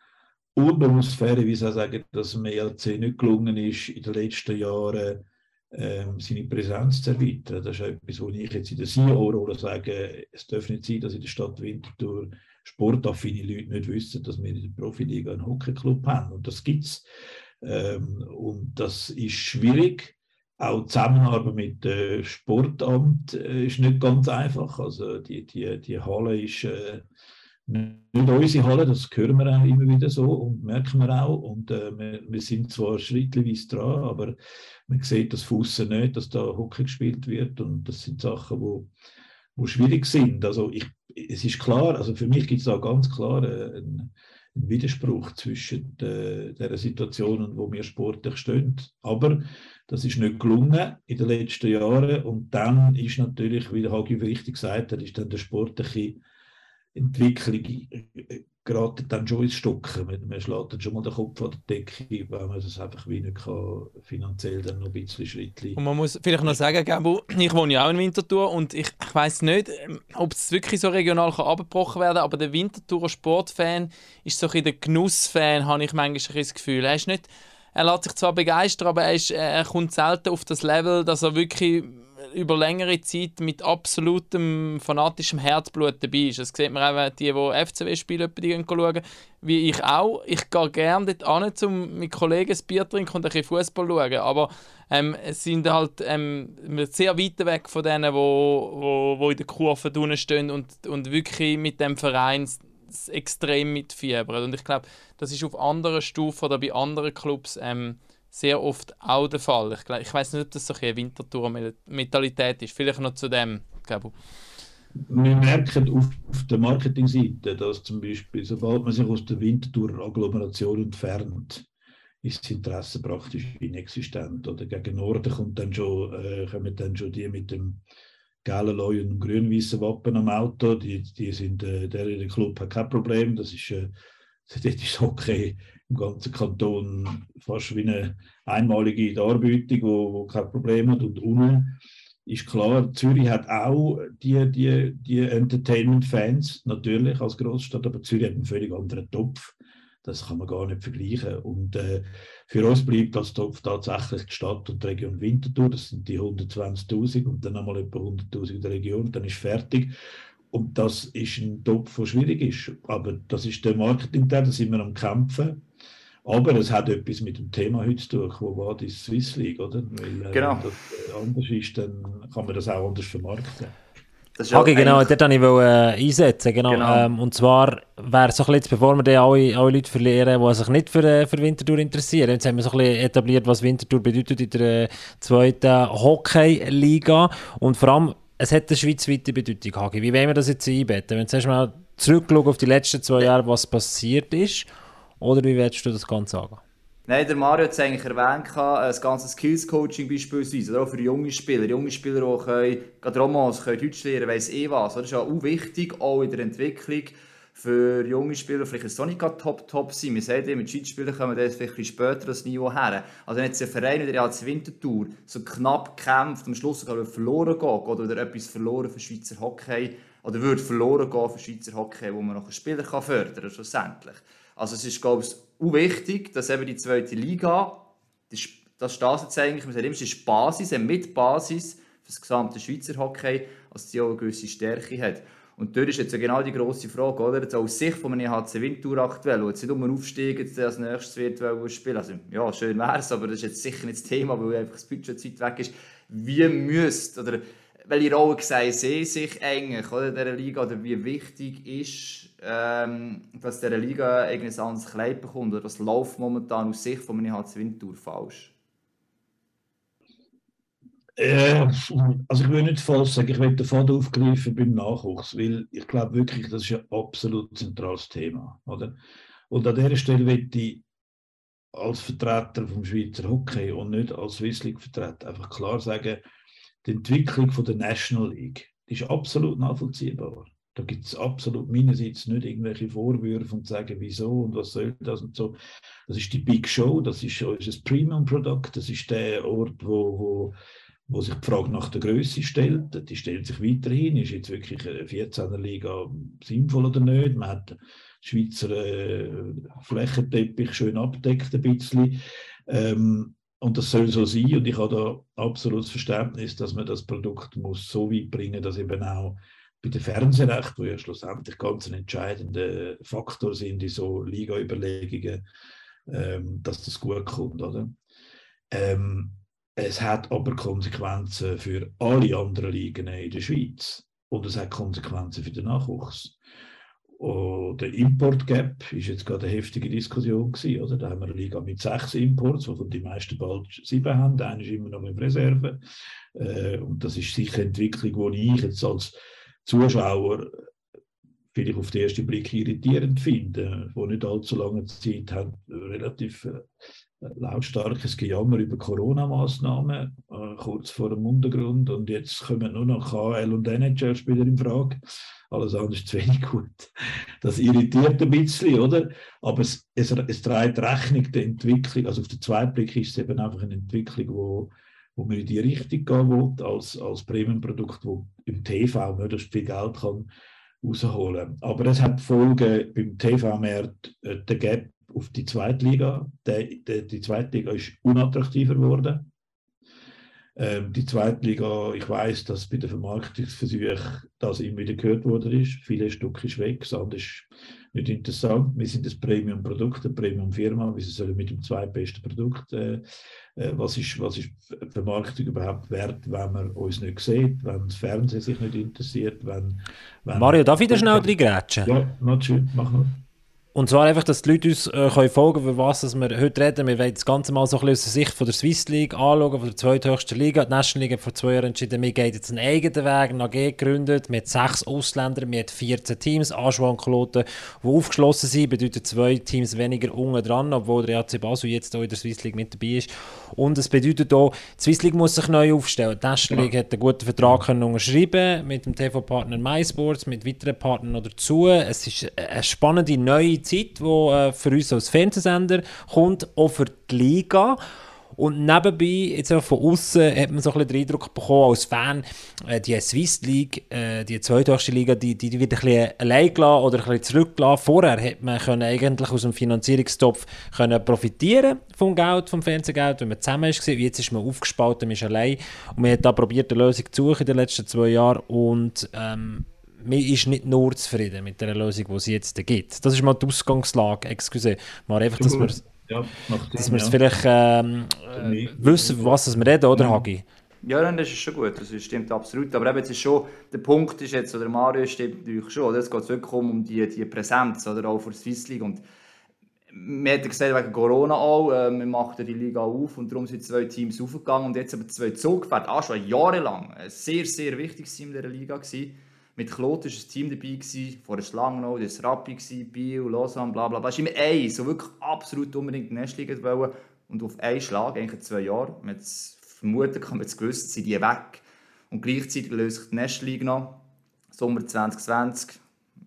Und man muss fairerweise auch sagen, dass dem ELC nicht gelungen ist, in den letzten Jahren ähm, seine Präsenz zu erweitern. Das ist etwas, wo ich jetzt in der CEO-Rolle sage, es darf nicht sein, dass in der Stadt Winterthur sportaffine Leute nicht wissen, dass wir in der Profiliga einen Hockeyclub haben. Und das gibt es. Ähm, und das ist schwierig. Auch Zusammenarbeit mit dem Sportamt äh, ist nicht ganz einfach. Also die, die, die Halle ist äh, nicht unsere Halle, das hören wir auch immer wieder so und merken wir auch. Und äh, wir, wir, sind zwar schrittweise dran, aber man sieht das Fussen nicht, dass da Hockey gespielt wird. Und das sind Sachen, wo, wo schwierig sind. Also ich, es ist klar, also für mich gibt es da ganz klar äh, einen, einen Widerspruch zwischen äh, der Situation und wo wir sportlich stehen. Aber das ist nicht gelungen in den letzten Jahren. Und dann ist natürlich, wie der Hagi richtig gesagt hat, ist dann der sportliche Entwicklung äh, gerade dann schon ins Stocken. Man, man schlägt dann schon mal den Kopf an der Decke, weil man es einfach wie nicht kann, finanziell dann noch ein bisschen Schrittli. Und man muss vielleicht noch sagen, Gabo, ich wohne ja auch in Winterthur und ich, ich weiß nicht, ähm, ob es wirklich so regional kann abgebrochen werden kann, aber der Winterthurer Sportfan ist so ein der Genussfan, habe ich manchmal das Gefühl. Er ist nicht er lässt sich zwar begeistern, aber er, ist, er kommt selten auf das Level, dass er wirklich über längere Zeit mit absolutem fanatischem Herzblut dabei ist. Das sieht man auch, die, die FCW spielen, die schauen, wie ich auch. Ich gehe gerne dort hin, um mit Kollegen ein Bier trinken und ein bisschen Fußball schauen, aber ähm, es sind halt ähm, sehr weit weg von denen, die wo, wo, wo in der Kurve drinnen stehen und, und wirklich mit dem Verein extrem mitfiebern. Und ich glaube, das ist auf anderen Stufen oder bei anderen Clubs ähm, sehr oft auch der Fall. Ich, glaub, ich weiß nicht, ob das so eine Wintertour-Mentalität ist. Vielleicht noch zu dem, glaube wir merken auf, der Marketingseite, dass zum Beispiel, sobald man sich aus der Wintertour-Agglomeration entfernt, ist das Interesse praktisch inexistent. Oder gegen Norden kommt dann schon, äh, kommen dann schon die mit dem gelben Leu und grün-weißen Wappen am Auto. Die, die sind, äh, der in Club hat kein Problem. Das ist, äh, das ist okay im ganzen Kanton fast wie eine einmalige Darbietung, wo, wo kein Problem hat. Und unten ist klar, Zürich hat auch die, die, die Entertainment-Fans, natürlich als Großstadt, aber Zürich hat einen völlig anderen Topf. Das kann man gar nicht vergleichen. Und äh, für uns bleibt als Topf tatsächlich die Stadt und die Region Winterthur. Das sind die 120.000 und dann nochmal etwa 100.000 in der Region. Dann ist fertig. Und das ist ein Topf, der schwierig ist. Aber das ist der Marketing-Teil, da sind wir am Kämpfen. Aber es hat etwas mit dem Thema heute zu tun, wo war die Swiss League, oder? Weil, äh, genau. Wenn das anders ist, dann kann man das auch anders vermarkten. Okay, genau, dort wollte ich äh, einsetzen. Genau. genau. Ähm, und zwar wäre so ein bisschen, bevor wir alle, alle Leute verlieren, die sich nicht für, äh, für Winterthur interessieren. Jetzt haben wir so ein bisschen etabliert, was Winterthur bedeutet in der äh, zweiten Hockey-Liga. Und vor allem, es hat eine schweizweite Bedeutung, Hagi. Wie wollen wir das jetzt einbetten? Wenn du erstmal zurückschaust auf die letzten zwei Jahre, was passiert ist oder wie willst du das Ganze sagen? Nein, der Mario hat es eigentlich erwähnt, das ganze Skills-Coaching beispielsweise, auch für junge Spieler. Junge Spieler, die können, gerade Romans können Deutsch lernen, weiss eh was. Das ist auch wichtig, auch in der Entwicklung für junge Spieler. Vielleicht ist es auch nicht top-top sein. Wir sehen ja, mit Schiedsspielern kommen wir vielleicht später das Niveau her. Also wenn jetzt ein Verein der als Wintertour so knapp kämpft, am Schluss sogar verloren geht, oder etwas verloren für Schweizer Hockey, oder würde verloren gehen für Schweizer Hockey, wo man noch einen Spieler fördern kann, schlussendlich. Also es ist, glaube ich, wichtig, dass eben die zweite Liga, das steht jetzt eigentlich, man sagt immer, es ist Basis, mit Basis für das gesamte Schweizer Hockey, dass die auch eine gewisse Stärke hat. Und dort ist jetzt genau die grosse Frage, oder? Jetzt aus Sicht von einem HC Winter aktuell, wo jetzt nicht um aufsteigen, jetzt als nächstes wird spielen. Also, ja, schön wäre es, aber das ist jetzt sicher nicht das Thema, weil einfach das Budget Zeit weg ist. Wie müsst, oder welche Rolle sehen Sie sich eigentlich oder, dieser Liga, oder wie wichtig ist ähm, dass dieser Liga irgendein anderes Kleid bekommt oder was läuft momentan aus Sicht von einem HC Winterthur falsch? Äh, also ich will nicht falsch sagen, ich will den Faden aufgreifen beim Nachwuchs, weil ich glaube wirklich, das ist ein absolut zentrales Thema. Oder? Und an dieser Stelle möchte ich als Vertreter vom Schweizer Hockey und nicht als Swiss League Vertreter einfach klar sagen, die Entwicklung von der National League die ist absolut nachvollziehbar. Da gibt es absolut meinerseits nicht irgendwelche Vorwürfe und sagen, wieso und was soll das und so. Das ist die Big Show, das ist unser Premium-Produkt, das ist der Ort, wo, wo, wo sich die Frage nach der Größe stellt. Die stellt sich weiterhin. Ist jetzt wirklich eine 14er Liga sinnvoll oder nicht? Man hat den Schweizer äh, Flächenteppich schön abdeckt ein bisschen. Ähm, und das soll so sein. Und ich habe da absolutes Verständnis, dass man das Produkt muss so weit bringen, dass eben auch bei den Fernsehrechten, die ja schlussendlich ganz ein entscheidender Faktor sind in so Liga-Überlegungen, ähm, dass das gut kommt. Oder? Ähm, es hat aber Konsequenzen für alle anderen Ligen in der Schweiz. Und es hat Konsequenzen für den Nachwuchs. Und der Import Gap ist jetzt gerade eine heftige Diskussion gewesen, oder? Da haben wir eine Liga mit sechs Imports, wovon die meisten bald sieben haben. Einer ist immer noch in Reserve. Äh, und das ist sicher eine Entwicklung, die ich jetzt als Zuschauer vielleicht auf den ersten Blick irritierend finde, wo nicht allzu lange Zeit hat, relativ äh, lautstarkes Gejammer über Corona-Maßnahmen, äh, kurz vor dem Untergrund. Und jetzt kommen nur noch KL und NHL-Spieler in Frage. Alles andere ist zu wenig gut. Das irritiert ein bisschen, oder? Aber es, es, es trägt Rechnung der Entwicklung. Also auf den zweiten Blick ist es eben einfach eine Entwicklung, wo, wo man in die Richtung gehen will, als, als Premium-Produkt, wo im TV möglichst viel Geld kann rausholen. Aber es hat Folgen beim TV-Markt, äh, der Gap auf die Zweitliga. Der, der, die Zweitliga ist unattraktiver geworden. Ähm, die Zweitliga, ich weiß, dass bei den Vermarktungsversuchen das immer wieder gehört worden ist. Viele Stück ist weg, das andere ist nicht interessant. Wir sind das Premium-Produkt, eine Premium-Firma. Wir sollen mit dem zweitbesten Produkt, äh, äh, was, ist, was ist Vermarktung überhaupt wert, wenn man uns nicht sieht, wenn das Fernsehen sich nicht interessiert, wenn... wenn Mario, darf ich da schnell reingrätschen? Ja, natürlich, mach noch. Und zwar einfach, dass die Leute uns äh, können folgen können, über was dass wir heute reden. Wir wollen das Ganze mal so ein bisschen aus der Sicht von der Swiss League anschauen, von der zweithöchsten Liga. Die National League hat vor zwei Jahren entschieden, wir gehen jetzt einen eigenen Weg, eine AG gegründet, mit sechs Ausländern, mit 14 Teams, Anschwankloten, die aufgeschlossen sind, bedeutet zwei Teams weniger unten dran, obwohl der AC Basel jetzt auch in der Swiss League mit dabei ist. Und es bedeutet auch, die Swiss League muss sich neu aufstellen. Die National League hat einen guten Vertrag können unterschreiben mit dem TV-Partner MySports, mit weiteren Partnern noch dazu. Es ist eine spannende neue Zeit, die äh, für uns als Fernsehsender kommt, auch für die Liga. Und nebenbei, jetzt auch von außen, hat man so ein bisschen den Eindruck bekommen, als Fan, äh, die Swiss League, äh, die zweithöchste Liga, die, die, wird ein bisschen allein gelassen oder ein bisschen zurückgelassen. Vorher hat man können eigentlich aus dem Finanzierungstopf können profitieren vom Geld, vom Fernsehgeld, wenn man zusammen ist. Jetzt ist man aufgespalten, man ist allein. Und man hat da probiert, eine Lösung zu suchen in den letzten zwei Jahren. Und ähm, man ist nicht nur zufrieden mit der Lösung, die es jetzt gibt. Das ist mal die Ausgangslage. Excuse, mal einfach, dass wir, ja, dass wir ja. vielleicht ähm, äh, wissen, was wir reden, oder, Hagi? Ja, das ist schon gut, das stimmt absolut. Aber eben, jetzt ist schon, der Punkt ist jetzt, oder Mario stimmt natürlich schon, oder? es geht wirklich um die, die Präsenz, oder auch für die Swiss League. Und wir haben gesagt, wegen Corona auch, äh, wir machen die Liga auf und darum sind zwei Teams aufgegangen und jetzt aber zwei zurückgefahren. Ah, schon jahrelang ein sehr, sehr wichtiges Team der Liga gewesen. Mit Klot war ein Team dabei, gewesen, vor der Schlangenau, das Rappi, Biel, Lausanne, bla bla bla. Es war immer ein, so wirklich absolut unbedingt in die wollen. Und auf einen Schlag, eigentlich zwei Jahre, man vermuten, kann man es gewusst, sind die weg. Und gleichzeitig löst sich die Nestliga noch. Sommer 2020,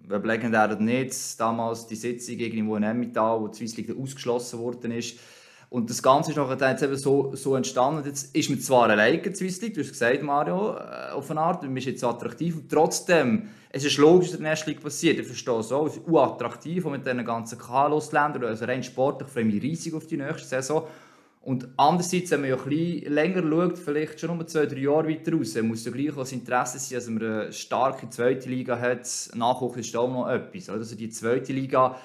wer legendär oder nicht, damals die Sitzung irgendwo in Emmental, wo die Swiss League ausgeschlossen worden ist und das Ganze ist nachher jetzt eben so, so entstanden. Jetzt ist man zwar alleine in Swiss League, du hast gesagt, Mario, äh, auf eine Art, man ist jetzt attraktiv und trotzdem, es ist logisch, dass der National League passiert, ich verstehe es auch, es ist unattraktiv und mit diesen ganzen KLOS-Ländern, also rein sportlich freue ich mich riesig auf die nächste Saison. Und andererseits, wenn man ja ein bisschen länger schaut, vielleicht schon um zwei, drei Jahre weiter raus, muss ja gleich das Interesse sein, dass man eine starke zweite Liga hat. Nachwuchs ist auch noch etwas. Also die zweite Liga,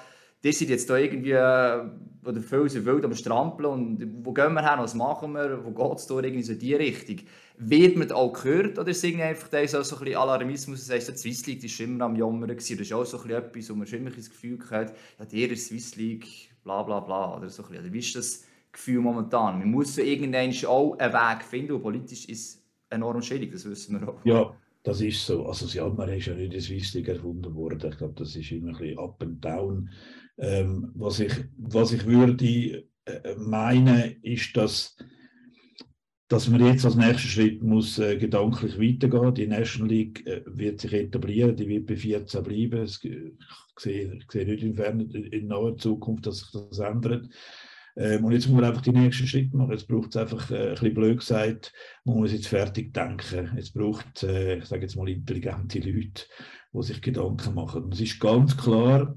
die sind jetzt da irgendwie, oder viele sind wild am Strampeln und wo gehen wir her, was machen wir, wo geht es da irgendwie so in die Richtung. Wird man auch gehört oder ist einfach da so ein bisschen Alarmismus, das heisst, die Swiss League ist immer am Jammern das ist auch so ein bisschen etwas, wo man immer das Gefühl hat, ja, der ist Swiss League, bla bla bla, oder so ein bisschen. Oder wie ist das Gefühl momentan? Man muss so irgendwann auch einen Weg finden und politisch ist es enorm schwierig, das wissen wir auch. Ja. Das ist so. Also das Jammern ist ja nicht in Swiss League erfunden worden. Ich glaube, das ist immer ein bisschen up and down. Ähm, was, ich, was ich würde äh, meinen, ist, dass, dass man jetzt als nächsten Schritt muss, äh, gedanklich weitergehen Die National League äh, wird sich etablieren, die wird bei 14 bleiben. Es, ich, sehe, ich sehe nicht in, ferner, in naher Zukunft, dass sich das ändert. Ähm, und jetzt muss man einfach die nächsten Schritte machen. Jetzt braucht es einfach, äh, ein bisschen blöd gesagt, man muss jetzt fertig denken. Jetzt braucht äh, ich sage jetzt mal, intelligente Leute, die sich Gedanken machen. Und es ist ganz klar,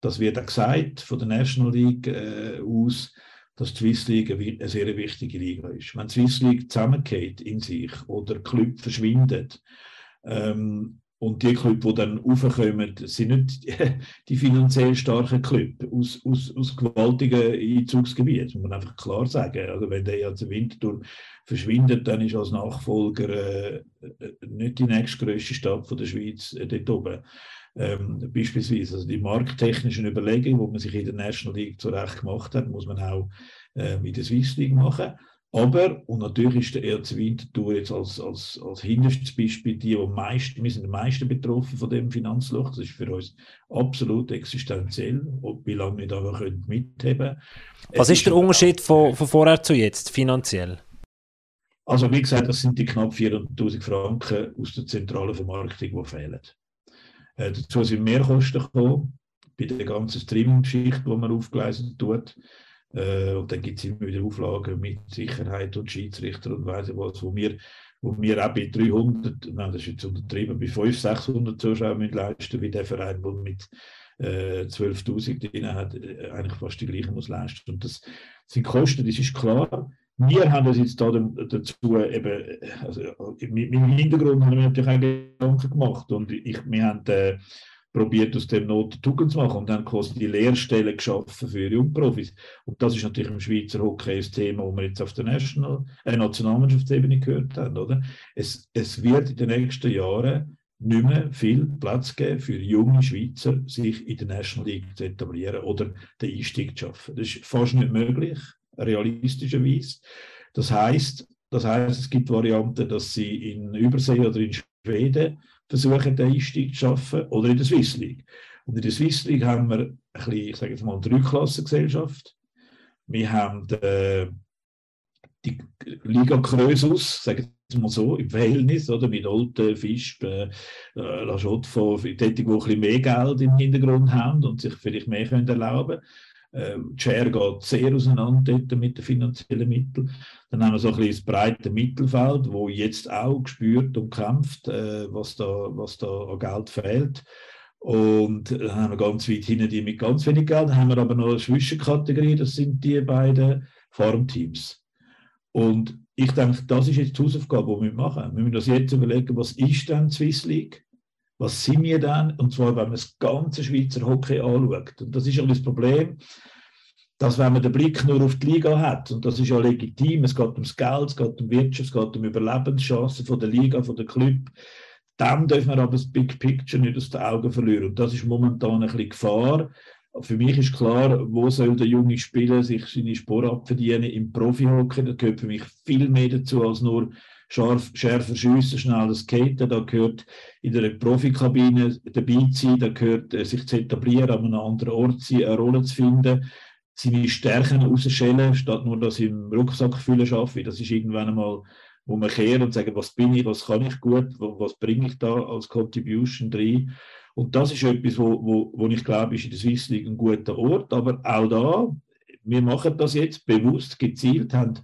das wird auch gesagt von der National League äh, aus, dass die Swiss League eine sehr wichtige Liga ist. Wenn die Swiss League zusammengeht in sich oder Club verschwindet, ähm, Und die Clubs, die dann raufkommen, sind nicht die finanziell starken Clubs aus, aus, aus gewaltigen Einzugsgebieten, das muss man einfach klar sagen. Also wenn der jetzt Winterthur verschwindet, dann ist als Nachfolger äh, nicht die nächstgrößte Stadt von der Schweiz äh, dort oben. Ähm, beispielsweise also die markttechnischen Überlegungen, die man sich in der National League zurecht gemacht hat, muss man auch äh, in der Swiss League machen. Aber, und natürlich ist der RC Winterthur jetzt als, als, als hinterstes Beispiel die, die meisten, wir sind am meisten betroffen von dem Finanzloch. Das ist für uns absolut existenziell, wie lange wir da können mitheben Was ist der Unterschied von, von vorher zu jetzt, finanziell? Also wie gesagt, das sind die knapp 400'000 Franken aus der zentralen Vermarktung, die fehlen. Äh, dazu sind Mehrkosten gekommen, bei der ganzen Streaming-Geschichte, die man aufgeleistet tut. Äh, und dann gibt es immer wieder Auflagen mit Sicherheit und Schiedsrichter und weiss was, wo wir, wo wir auch bei 300, nein, das ist jetzt untertrieben, bei 500, 600 Zuschauern müssen leisten, wie der Verein, der mit äh, 12.000 drin hat, äh, eigentlich fast die gleichen muss leisten. Und das sind Kosten, das ist klar. Wir haben uns jetzt da dazu eben, also mit meinem Hintergrund haben wir natürlich auch Gedanken gemacht und ich, wir haben äh, probiert aus dem Not Tugend zu machen und dann quasi die Lehrstellen geschaffen für Jungprofis. Und das ist natürlich im Schweizer Hockey ein Thema, das wir jetzt auf der National, äh, Nationalmannschaftsebene gehört haben. Oder? Es, es wird in den nächsten Jahren nicht mehr viel Platz geben für junge Schweizer, sich in der National League zu etablieren oder den Einstieg zu schaffen. Das ist fast nicht möglich, realistischerweise. Das heißt, das heißt, es gibt Varianten, dass sie in Übersee oder in Schweden versuchen, den Einstieg zu schaffen, oder in der Swiss League. Und in der Swiss League haben wir ein bisschen, ich sage jetzt mal, eine Dreiklassengesellschaft. Wir haben die, die Liga Krösus, sagen wir mal so, im Verhältnis, oder, mit Olten, Fisch, äh, La Chaux-de-Fonds, die, die ein bisschen mehr Geld im Hintergrund haben und sich vielleicht mehr können erlauben können. Ähm, die Share geht sehr auseinander mit den finanziellen Mitteln. Dann haben wir so ein bisschen das breite Mittelfeld, wo jetzt auch gespürt und kämpft, äh, was, da, was da an Geld fehlt. Und dann haben wir ganz weit hinten die mit ganz wenig Geld. Dann haben wir aber noch eine Zwischenkategorie, das sind die beiden Farmteams. Und ich denke, das ist jetzt die Hausaufgabe, die wir machen. Wir müssen uns jetzt überlegen, was ist denn Swiss League? Was sind wir dann? Und zwar, wenn man das ganze Schweizer Hockey anschaut. Und das ist ja das Problem, dass wenn man den Blick nur auf die Liga hat, und das ist ja legitim, es geht ums Geld, es geht um Wirtschaft, es geht um Überlebenschancen von der Liga, von der Club, dann dürfen wir aber das Big Picture nicht aus den Augen verlieren. Und das ist momentan ein bisschen Gefahr. Für mich ist klar, wo soll der junge Spieler sich seine Spur abverdienen im Profi-Hockey. Da gehört für mich viel mehr dazu als nur scharf, schärfer schiessen, schnell skaten, da gehört in der Profikabine dabei sein, da gehört äh, sich zu etablieren, an einem anderen Ort sein, eine Rolle zu finden, seine Stärken rausschellen, statt nur das im Rucksack füllen schaffen. Das ist irgendwann einmal, wo man kehren und sagen, was bin ich, was kann ich gut, was bringe ich da als Contribution drin. Und das ist etwas, wo, wo, wo ich glaube, ist in der Swiss League ein guter Ort. Aber auch da, wir machen das jetzt bewusst, gezielt, haben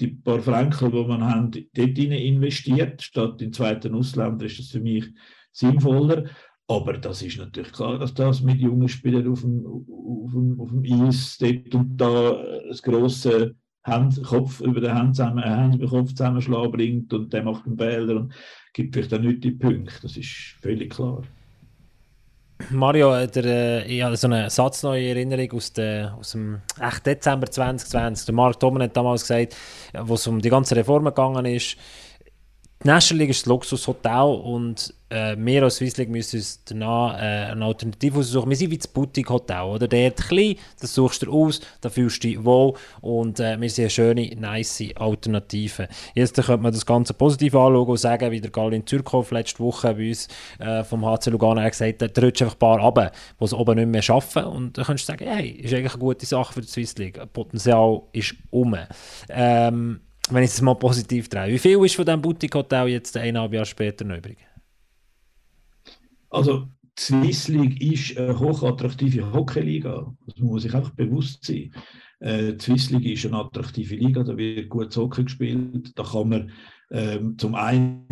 die paar Franken, die man haben, dort investiert, statt in zweiten Ausländern, ist das für mich sinnvoller. Aber das ist natürlich klar, dass das mit jungen Spielern auf dem, auf dem, auf dem Eis dort und da das grosse Hand, Kopf über den Hand zusammen, Hand über Kopf zusammenschlagen bringt und der macht einen Fehler und gibt vielleicht dann nicht die Punkte. Das ist völlig klar. Mario, der, äh, ich habe so eine satzneue Erinnerung aus, der, aus dem echt Dezember 2020. Der Mark Thoman hat damals gesagt, wo es um die ganze Reform gegangen ist, die National League ist ein Luxushotel und äh, wir als Swiss League müssen uns danach äh, eine Alternative aussuchen. Wir sind wie das Boutique Hotel, oder? Der klein, das suchst du aus, da fühlst du dich wohl und äh, wir sind eine schöne, nice Alternative. Jetzt könnte man das Ganze positiv anschauen und sagen, wie der Galin Zürkhoff letzte Woche bei uns äh, vom HC Lugano gesagt hat, da rutscht einfach ein paar runter, die es oben nicht mehr schaffen und dann kannst du sagen, hey, ist eigentlich eine gute Sache für die Swiss League. Potenzial ist um. Ähm, wenn ich es mal positiv drehe. Wie viel ist von diesem Boutique-Hotel jetzt eineinhalb Jahre später noch übrig? Also, die Swiss League ist eine hochattraktive Hockeyliga. Das muss sich einfach bewusst sein. Äh, die Swiss League ist eine attraktive Liga, da wird gut Hockey gespielt. Da kann man ähm, zum einen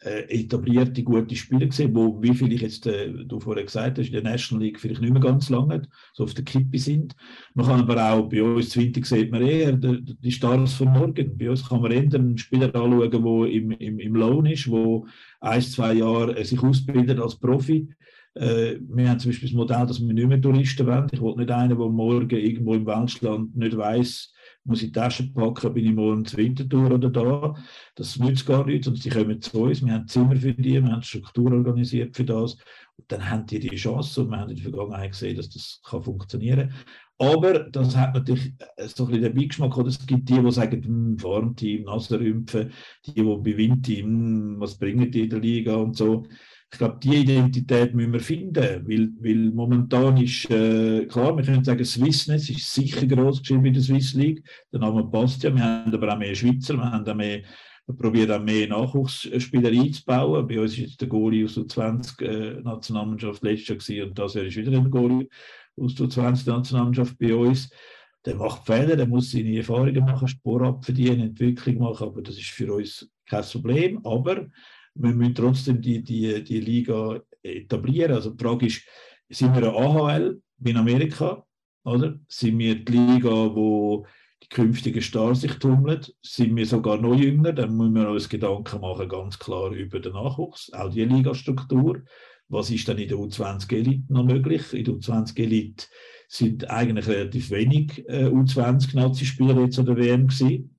äh, etablierte gute Spieler gesehen, wo, wie viel ich jetzt, äh, du vorher gesagt hast, in der National League vielleicht nicht mehr ganz lange so auf der Kippe sind. Man kann aber auch bei uns Winter sieht man eher die, die Stars von morgen. Bei uns kann man eher einen Spieler anschauen, der im, im, im Lohn ist, wo ein, zwei Jahre äh, sich ausbildet als Profi. Äh, wir haben zum Beispiel das Modell, dass wir nicht mehr Touristen wollen. Ich will nicht einen, der morgen irgendwo im Welschland nicht weiß, muss ich die Tasche packen, bin ich morgen zur Wintertour oder da. Das nützt gar nichts und sie kommen zu uns. Wir haben Zimmer für die, wir haben Struktur organisiert für das. Und dann haben die die Chance und wir haben in der Vergangenheit gesehen, dass das kann funktionieren aber das hat natürlich so ein bisschen den Beigeschmack, oder es gibt die, die sagen, hm, Farmteam, Nasenrümpfen, die, die bei Windteam, hm, was bringen die in der Liga und so ich glaube, die Identität müssen wir finden, weil, weil momentan ist, äh, klar, wir können sagen, Swissness ist sicher groß geschrieben in der Swiss League, der Name passt ja, wir haben aber auch mehr Schweizer, wir haben auch mehr wir probieren auch mehr Nachwuchsspieler einzubauen. Bei uns ist jetzt der Goalie aus der 20 äh, Nationalmannschaft letztes Jahr und das Jahr ist wieder ein Goalie aus der 20 Nationalmannschaft bei uns. Der macht Fehler, der muss seine Erfahrungen machen, Sport abverdienen, Entwicklung machen, aber das ist für uns kein Problem. Aber wir müssen trotzdem die, die, die Liga etablieren. Also die Frage ist, sind wir eine AHL in Amerika? Oder? Sind wir die Liga, wo die künftigen Stars sich tummeln? Sind wir sogar noch jünger? Dann müssen wir uns Gedanken machen, ganz klar über den Nachwuchs, auch die Ligastruktur. Was ist dann in der U20 Elite noch möglich? In der U20 Elite sind eigentlich relativ wenig äh, U20-Nazi-Spieler jetzt an der WM gewesen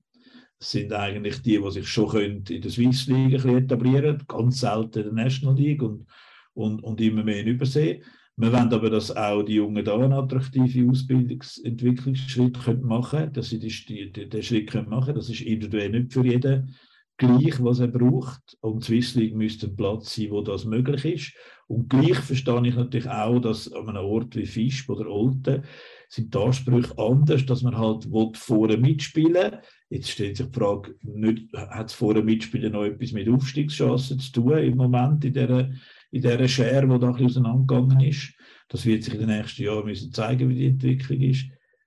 sind eigentlich die, die sich schon in der Swiss League etablieren können, ganz selten in der National League und, und, und immer mehr in Übersee. Wir wollen aber, dass auch die jungen Damen attraktive Ausbildungsentwicklungsschritte machen können, dass sie die, die, den Schritt können machen können. Das ist individuell nicht für jeden gleich, was er braucht. Und Swiss League müsste ein Platz sein, wo das möglich ist. Und gleich verstehe ich natürlich auch, dass an einem Ort wie Fisch oder Olten sind die Ansprüche anders, dass man halt vorne mitspielen Jetzt stellt sich die Frage, hat es vorne mitspielen noch etwas mit Aufstiegschancen zu tun im Moment in dieser, in dieser Schere, die da ein bisschen auseinandergegangen ist. Das wird sich in den nächsten Jahren müssen zeigen, wie die Entwicklung ist.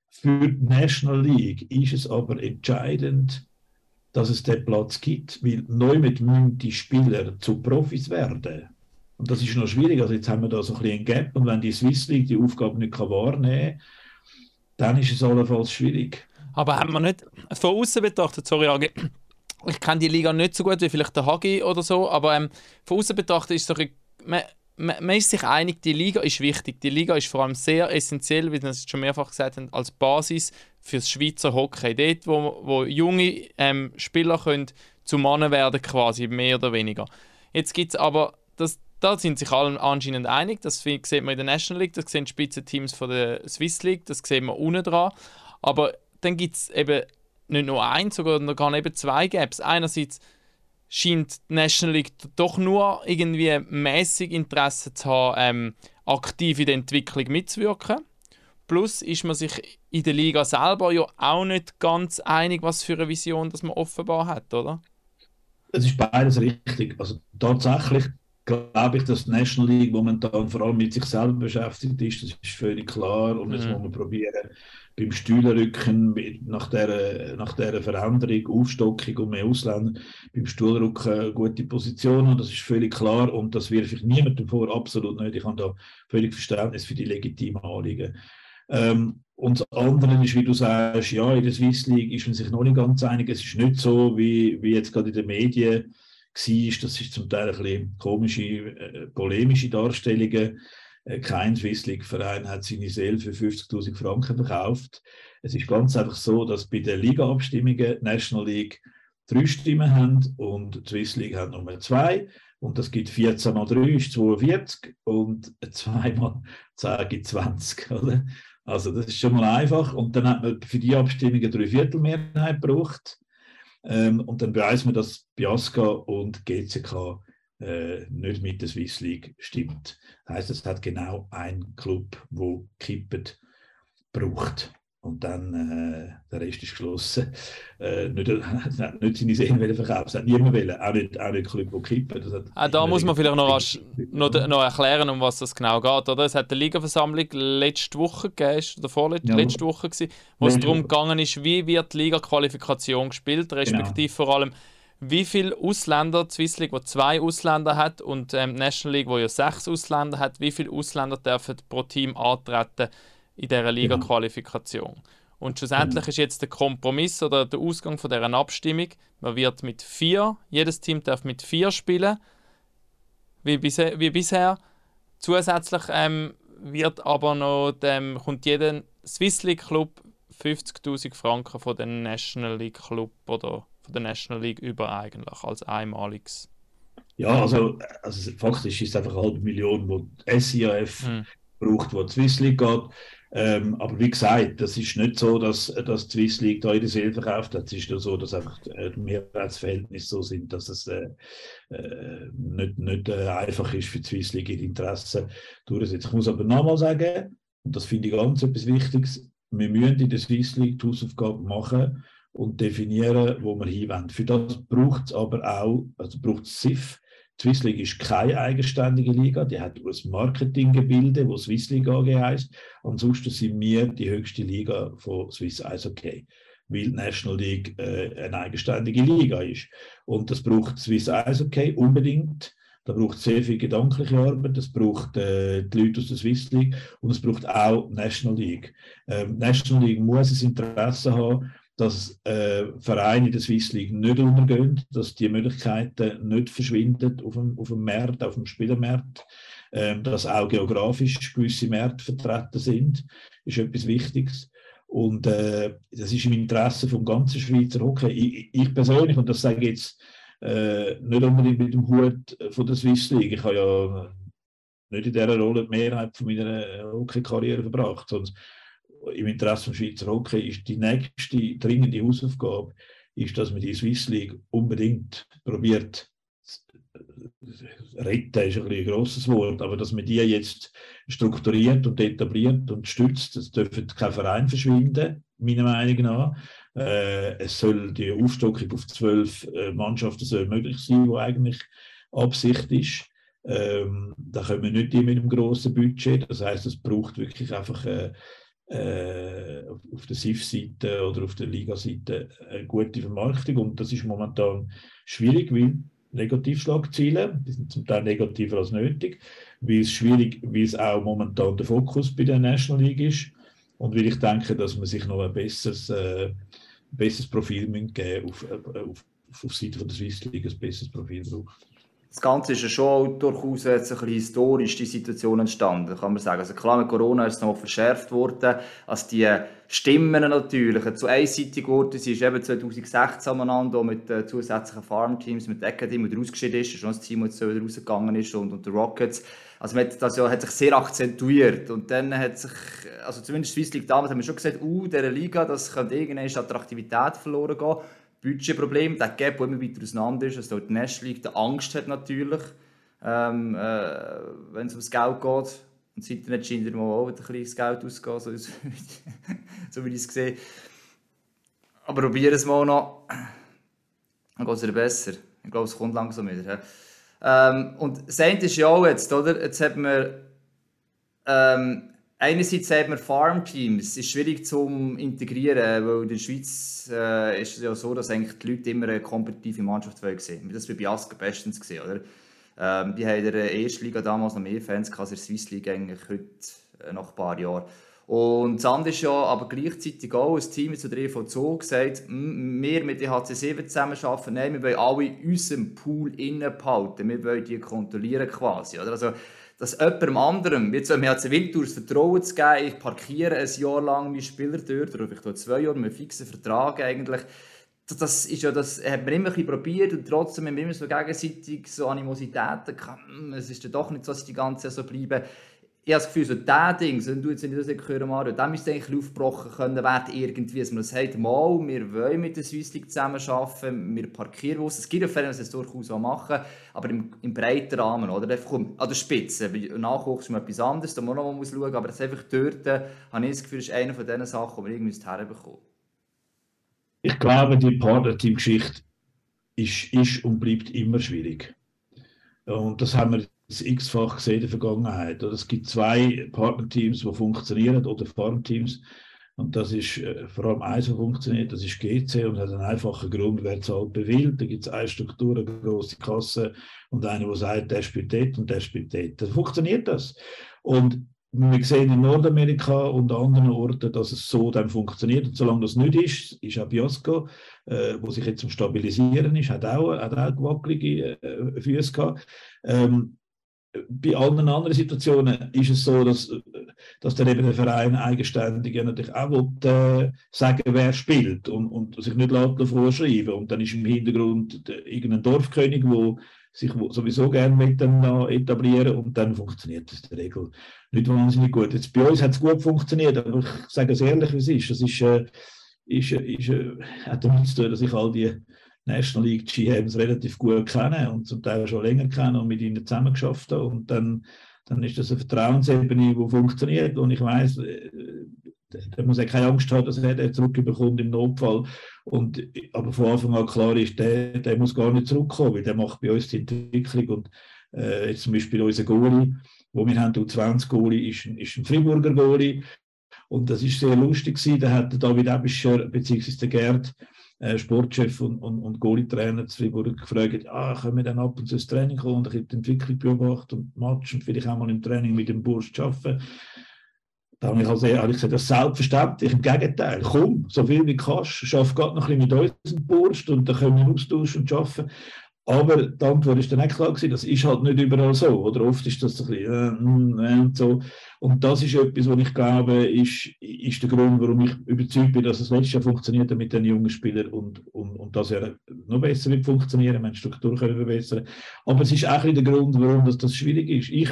Für die National League ist es aber entscheidend, dass es den Platz gibt, weil neu mit die Spieler zu Profis werden. Und das ist noch schwierig. Also jetzt haben wir da so ein bisschen ein Gap und wenn die Swiss League die Aufgabe nicht wahrnehmen kann, dann ist es allenfalls schwierig. Aber haben wir nicht von außen betrachtet, sorry, Agi, ich kenne die Liga nicht so gut wie vielleicht der Hagi oder so, aber ähm, von außen betrachtet ist es so man, man, ist sich einig, die Liga ist wichtig. Die Liga ist vor allem sehr essentiell, wie wir es schon mehrfach gesagt haben, als Basis für das Schweizer Hockey. Dort, wo, wo junge ähm, Spieler können zu Mannen werden quasi, mehr oder weniger. Jetzt gibt es aber, das, da sind sich alle anscheinend einig, das sieht man in der National League, das sehen die Spitzenteams von der Swiss League, das sehen wir unten dran. Aber dann gibt es eben nicht nur eins, sondern gar eben zwei Gaps. Einerseits scheint die National League doch nur irgendwie mäßig Interesse zu haben, ähm, aktiv in der Entwicklung mitzuwirken. Plus ist man sich in der Liga selber ja auch nicht ganz einig, was für eine Vision das man offenbar hat, oder? Es ist beides richtig. Also tatsächlich glaube ich, dass die National League momentan vor allem mit sich selber beschäftigt ist. Das ist völlig klar. Und jetzt mhm. muss man probieren, beim Stuhlrücken nach dieser, nach dieser Veränderung, Aufstockung und mehr Ausländer, beim Stuhlrücken gute Position und das ist völlig klar und das wirf ich niemandem vor, absolut nicht. Ich habe da völlig Verständnis für die legitimen Anliegen. Ähm, und das andere ist, wie du sagst, ja, in der Swiss League ist man sich noch nicht ganz einig. Es ist nicht so, wie, wie jetzt gerade in den Medien war. Das ist zum Teil ein bisschen komische, äh, polemische Darstellungen äh, kein League-Verein hat seine Seele für 50.000 Franken verkauft. Es ist ganz einfach so, dass bei den Liga-Abstimmungen National League drei Stimmen haben und die Swiss League hat Nummer zwei. Und das gibt 14 mal 3 ist 42 und 2 mal 10 gibt 20. Oder? Also das ist schon mal einfach. Und dann hat man für die Abstimmungen drei Viertelmehrheit gebraucht. Ähm, und dann weiß man, dass Biasca und GCK äh, nicht mit der Swiss League stimmt. Das heißt, es hat genau ein Club, wo kippt, braucht. Und dann, äh, der Rest ist geschlossen. Äh, nicht, hat nicht seine Seelen verkaufen, es hat niemand wollen, auch nicht, auch nicht Club, kippen. Ah, da muss man vielleicht noch, rasch, noch, noch, erklären, um was das genau geht. Oder? Es hat eine Ligaversammlung letzte Woche gegeben, oder vorletzte ja. letzte Woche, gewesen, wo es darum gegangen ist, wie wird die Liga-Qualifikation gespielt, respektive genau. vor allem, wie viele Ausländer, die Swiss League, die zwei Ausländer hat, und ähm, National League, wo ja sechs Ausländer hat, wie viele Ausländer dürfen pro Team antreten in dieser Liga-Qualifikation? Und schlussendlich ist jetzt der Kompromiss oder der Ausgang von dieser Abstimmung, man wird mit vier, jedes Team darf mit vier spielen, wie, bisher. Wie bisher. Zusätzlich ähm, wird aber noch dem, kommt jeder Swiss League Club 50.000 Franken von dem National League Club oder von der National League über eigentlich als einmaliges. Ja, also, also faktisch ist es einfach eine halbe Million, wo die SIAF hm. braucht, wo die Swiss League geht. Ähm, aber wie gesagt, das ist nicht so, dass, dass die Swiss League da ihre Seele verkauft hat. Es ist nur so, dass einfach äh, die Mehrheitsverhältnisse so sind, dass es äh, äh, nicht, nicht äh, einfach ist für die Swiss League ihre Interessen durchzusetzen. Ich muss aber nochmal sagen, und das finde ich ganz etwas Wichtiges, wir müssen in der Swiss League die Hausaufgaben machen und definieren, wo wir hinwollen. Für das braucht es aber auch, also braucht es SIF. Swiss League ist keine eigenständige Liga, die hat ein Marketinggebilde, wo Swiss League AG heisst. Ansonsten sind wir die höchste Liga von Swiss Eishockey, weil die National League äh, eine eigenständige Liga ist. Und das braucht Swiss Eishockey unbedingt. Da braucht es sehr viel gedankliche Arbeit, es braucht äh, die Leute aus der Swiss League und es braucht auch National League. Ähm, National League muss ein Interesse haben, dass äh, Vereine in der Swiss League nicht untergehen, dass die Möglichkeiten nicht verschwinden auf dem, auf dem Markt, auf dem Spielermarkt, äh, dass auch geografisch gewisse Märkte vertreten sind, ist etwas Wichtiges. Und äh, das ist im Interesse vom ganzen Schweizer Hockey. Ich, ich persönlich, und das sage ich jetzt äh, nicht unbedingt mit dem Hut von der Swiss League, ich habe ja nicht in dieser Rolle die Mehrheit von meiner Hockey-Karriere verbracht, sondern im Interesse des Schweizer Hockey ist die nächste dringende Hausaufgabe, ist, dass man die Swiss League unbedingt probiert retten ist ein, ein grosses Wort, aber dass man die jetzt strukturiert und etabliert und stützt, das dürfte kein Verein verschwinden, meiner Meinung nach. Äh, es soll die Aufstockung auf zwölf äh, Mannschaften soll möglich sein, wo eigentlich Absicht ist. Ähm, da können wir nicht die mit einem grossen Budget. Das heißt, es braucht wirklich einfach äh, äh, auf der SIF-Seite oder auf der Liga-Seite eine gute Vermarktung und das ist momentan schwierig, weil Negativschlagziele, die sind zum Teil negativer als nötig, weil es schwierig, weil es auch momentan der Fokus bei der National League ist und weil ich denke, dass man sich noch ein besseres, äh, besseres Profil geben auf, äh, auf, auf Seite von der Swiss League, ein besseres Profil braucht. Das Ganze ist ja schon durchaus jetzt ein bisschen historisch die Situation entstanden, kann man sagen. Also klar, mit Corona ist es noch verschärft worden, als die Stimmen natürlich zu einseitig geworden sind, ist eben 2016 aneinander mit äh, zusätzlichen Farmteams, mit Academy, der ausgeschieden ist, schon das Team, das wieder rausgegangen ist und, und die Rockets. Also man hat das ja, hat sich sehr akzentuiert und dann hat sich, also zumindest Swiss League damals haben wir schon gesagt, uh, dieser Liga, das könnte irgendwann Attraktivität verloren gehen. Budgetproblem, der Gap, der immer weiter auseinander ist, also die Nest liegt, der Angst hat natürlich, ähm, äh, wenn es ums Geld geht. Und das Internet scheint immer auch ein kleines Geld auszugehen, so, so wie ich es sehe. Aber probieren es mal noch, dann geht es wieder besser. Ich glaube, es kommt langsam wieder. Ähm, und das eine ist ja auch jetzt, oder? Jetzt hat man ähm, Einerseits sagt man Farmteams, ist schwierig zu integrieren, weil in der Schweiz äh, ist es ja so, dass eigentlich die Leute immer eine kompetitive Mannschaft sehen Das war bei Asker bestens gesehen, oder? Ähm, die haben in der ersten Liga damals noch mehr Fans als in der Swiss League eigentlich heute, äh, nach ein paar Jahren. Und das andere ist ja aber gleichzeitig auch ein Team zu der EVZ gesagt, wir mit der HC7 zusammenarbeiten, nein, wir wollen alle in unserem Pool innen behalten, wir wollen die kontrollieren quasi, oder? Also, dass jemandem anderem, wie zum HC Winter, das Vertrauen zu geben, ich parkiere ein Jahr lang meine Spieler dort, oder vielleicht zwei Jahre, einen fixen Vertrag eigentlich, das, ist ja, das hat man immer ein probiert und trotzdem haben wir immer so gegenseitig so Animositäten gehabt, hm, es ist ja doch nicht so, dass die ganze Zeit so bleiben ich habe das Gefühl, so dieses Ding, wenn du jetzt nicht das hören, Mario, dann müsste eigentlich aufgebrochen können werden, irgendwie, dass man sagt, mal, wir wollen mit der Swiss League zusammenarbeiten, wir parkieren was. Es gibt ja Fälle, die es durchaus auch machen, aber im, im breiten Rahmen, oder? Einfach an der Spitze. Nachwuchs ist mal etwas anderes, da muss man noch mal schauen, aber das einfach dort, äh, habe ich das Gefühl, ist eine von diesen Sachen, die wir irgendwie herbekommen Ich glaube, die Partnerteam-Geschichte ist, ist und bleibt immer schwierig. Und das haben wir x-fach gesehen in der Vergangenheit. Es gibt zwei Partnerteams, die funktionieren oder Farmteams, Und das ist äh, vor allem eins, was funktioniert, das ist GC und hat einen einfachen Grund, wer zahlt bewillt. Da gibt es eine Struktur, eine große Kasse und einer, der sagt, der spielt dort und der spielt dort. Dann funktioniert das. Und wir sehen in Nordamerika und an anderen Orten, dass es so dann funktioniert. Und solange das nicht ist, ist auch Biosco, äh, wo sich jetzt zum Stabilisieren ist, hat auch, hat auch wackelige äh, Füße gehabt. Ähm, bei allen anderen Situationen ist es so, dass, dass dann eben der Verein eigenständig natürlich auch will, äh, sagen, wer spielt und, und sich nicht vorschreiben Und dann ist im Hintergrund irgendein Dorfkönig, der sich sowieso gerne mit dann etablieren und dann funktioniert das in der Regel nicht wahnsinnig gut. Jetzt bei uns hat es gut funktioniert, aber ich sage es ehrlich, wie es ist. Es ist, äh, ist, ist, äh, hat damit zu tun, dass ich all die National League GMs relativ gut kenne und zum Teil schon länger kenne und mit ihnen zusammengeschafft habe. Und dann, dann ist das eine Vertrauensebene, die funktioniert. Und ich weiß, äh, der muss ja keine Angst haben, dass er den zurückbekommt im Notfall. Und, aber von Anfang an klar ist, der, der muss gar nicht zurückkommen, weil der macht bei uns die Entwicklung. Und äh, jetzt zum Beispiel unser Goalie, wo wir haben, U20 Goalie, ist, ist ein Friburger Goalie. Und das ist sehr lustig. Da hat der David Ebischer, beziehungsweise der Gerd, äh, Sportchef und, und, und Goalie-Trainer zu Fribourg gefragt, ah, können wir dann ab und zu ins Training kommen und ich die Entwicklung beobachten und Match und vielleicht auch mal im Training mit dem Bursch arbeiten. Da habe ich, also, habe ich gesagt, das selbstverständlich, im Gegenteil, komm, so viel wie du kannst, schaff gerade noch ein bisschen mit unserem Bursch und dann können wir austauschen und arbeiten. Aber die Antwort ist dann auch klar gewesen, das ist halt nicht überall so, oder oft ist das ein bisschen äh, äh, und so. Und das ist etwas, was ich glaube, ist, ist der Grund, warum ich überzeugt bin, dass es letztes Jahr funktioniert mit den jungen Spielern und, und, und dass er noch besser wird funktionieren, wenn Struktur können verbessern. Aber es ist auch ein der Grund, warum das, das schwierig ist. Ich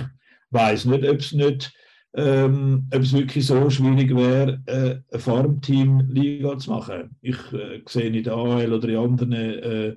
weiß nicht, ob es nicht ähm, ob es wirklich so schwierig wäre, äh, eine Farmteam-Liga zu machen. Ich äh, sehe in der AL oder in anderen äh,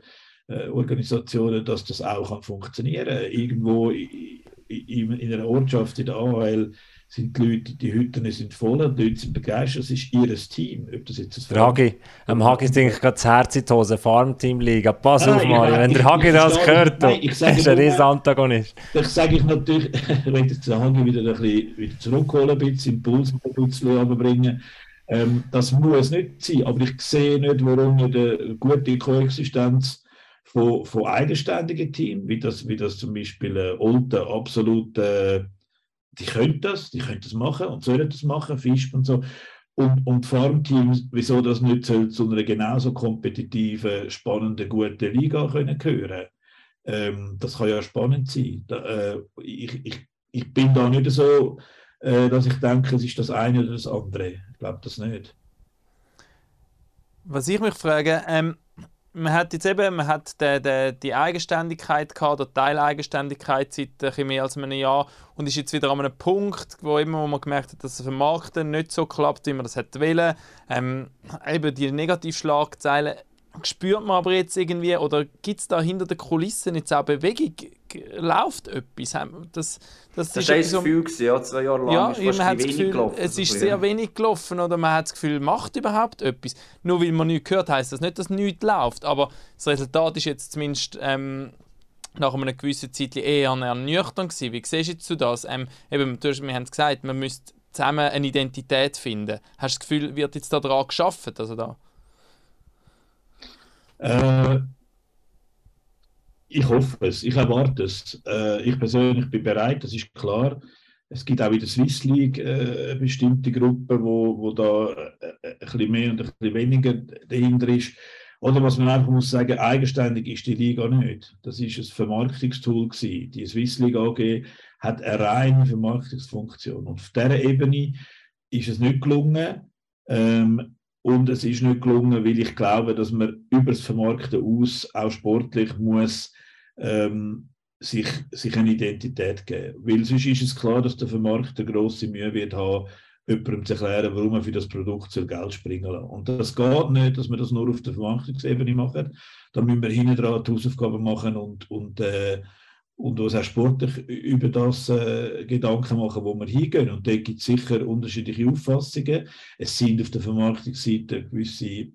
äh, Organisationen, dass das auch kann funktionieren kann. Irgendwo in, in, in einer Ortschaft in der AHL sind die Leute, die Hütten sind voll, die Leute sind begeistert, es ist ihr Team. Ob das jetzt ein Hagi, am Hagi ist eigentlich gerade das Herz in die Hose, Farmteam-Liga. Pass nein, auf, Mario, wenn der Hagi das hört, nein, ich sage, ist ein riesen Antagonist. Das sage ich natürlich, wenn jetzt der Hagi wieder ein bisschen wieder zurückholen, ein bisschen Impuls ein bisschen bringen. Ähm, das muss nicht sein, aber ich sehe nicht, warum eine gute Koexistenz von, von eigenständigen Teams, wie das, wie das zum Beispiel äh, Olten absolut, äh, die können das, die können das machen und sollen das machen, Fisch und so. Und, und Farmteams, wieso das nicht soll zu einer genauso kompetitiven, spannenden, guten Liga können gehören. Ähm, das kann ja spannend sein. Da, äh, ich, ich, ich bin da nicht so, äh, dass ich denke, es ist das eine oder das andere. Ich glaube das nicht. Was ich mich frage, ähm, man hat jetzt eben man hat die, die, die Eigenständigkeit gehabt, oder Teileigenständigkeit seit ein mehr als einem Jahr und ist jetzt wieder an einem Punkt, wo, eben, wo man gemerkt hat, dass es im Markt nicht so klappt, wie man das hätte wollen. Ähm, eben die Negativschlagzeilen spürt man aber jetzt irgendwie, oder gibt es da hinter den Kulissen jetzt auch Bewegung? Läuft etwas? Das, das, das ist ein Gefühl, gewesen, ja, zwei Jahre lang ja, ist man hat wenig Gefühl, gelaufen. Es ist sehr wenig gelaufen oder man hat das Gefühl, macht überhaupt etwas. Nur weil man nichts gehört, heisst das nicht, dass nichts läuft. Aber das Resultat ist jetzt zumindest ähm, nach einer gewissen Zeit eher ernüchternd gewesen. Wie siehst du das? Ähm, eben, du hast, wir haben es gesagt, man müsste zusammen eine Identität finden. Hast du das Gefühl, wird jetzt daran geschaffen? Also da? Äh, ich hoffe es, ich erwarte es. Äh, ich persönlich bin bereit, das ist klar. Es gibt auch in der Swiss League äh, bestimmte Gruppe, wo, wo da äh, ein bisschen mehr und ein bisschen weniger dahinter ist. Oder was man einfach muss sagen, eigenständig ist die Liga nicht. Das ist ein Vermarktungstool gewesen. Die Swiss League AG hat eine reine Vermarktungsfunktion. Und auf dieser Ebene ist es nicht gelungen, ähm, und es ist nicht gelungen, weil ich glaube, dass man über das Vermarkten aus auch sportlich muss ähm, sich, sich eine Identität geben. Weil sonst ist es klar, dass der Vermarkter grosse Mühe wird haben, jemandem zu erklären, warum er für das Produkt soll Geld springen lassen. Und das geht nicht, dass wir das nur auf der Vermarktungsebene machen. Da müssen wir hinten dran die Hausaufgaben machen und, und äh, und uns auch sportlich über das äh, Gedanken machen, wo wir hingehen. Und da gibt es sicher unterschiedliche Auffassungen. Es sind auf der Vermarktungsseite gewisse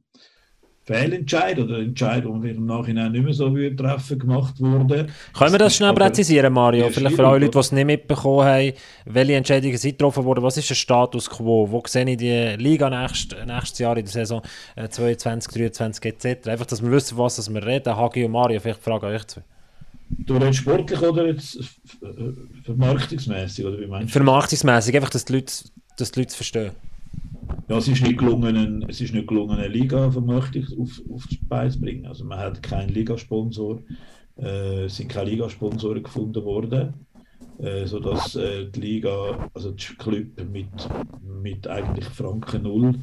Fehlentscheid oder Entscheid, den wir im Nachhinein nicht mehr so treffen, gemacht wurde. Können wir das schnell präzisieren, Mario? Vielleicht für alle Leute, die es nicht mitbekommen haben, welche Entscheidungen sind getroffen worden? Was ist der Status quo? Wo sehe ich die Liga nächstes, nächstes Jahr in der Saison 22, 23 etc.? Einfach, dass wir wissen, was wir reden. Hagi und Mario, vielleicht frage euch zwei. Du redest sportlich oder jetzt vermarktungsmäßig? Oder wie meinst du? Vermarktungsmäßig, einfach, dass die Leute, dass die Leute verstehen. Ja, es ist nicht gelungen, es ist nicht gelungen, eine Liga-Vermarktung auf, auf die Beine zu bringen. Also man hat keinen Ligasponsor, äh, es sind keine Ligasponsoren gefunden worden, äh, sodass äh, die Liga, also die Club mit, mit eigentlich Franken null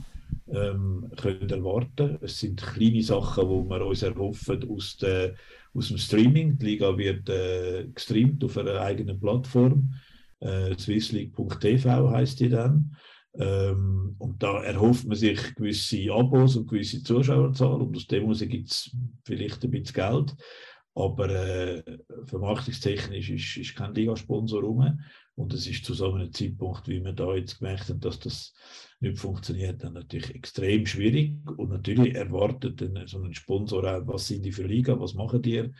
ähm, können erwarten. Es sind kleine Sachen, die wir uns erhoffen aus, der, aus dem Streaming. Die Liga wird äh, gestreamt auf einer eigenen Plattform. Äh, Swissleague.tv heißt die dann. Ähm, und da erhofft man sich gewisse Abos und gewisse Zuschauerzahl und aus dem gibt es vielleicht ein bisschen Geld. Aber äh, vermarktungstechnisch ist, ist kein Ligasponsor rum. Und es ist zu so einem Zeitpunkt, wie wir da jetzt gemerkt haben, dass das nicht funktioniert, dann natürlich extrem schwierig. Und natürlich erwartet so ein Sponsor auch, was sind die für Liga, was machen die,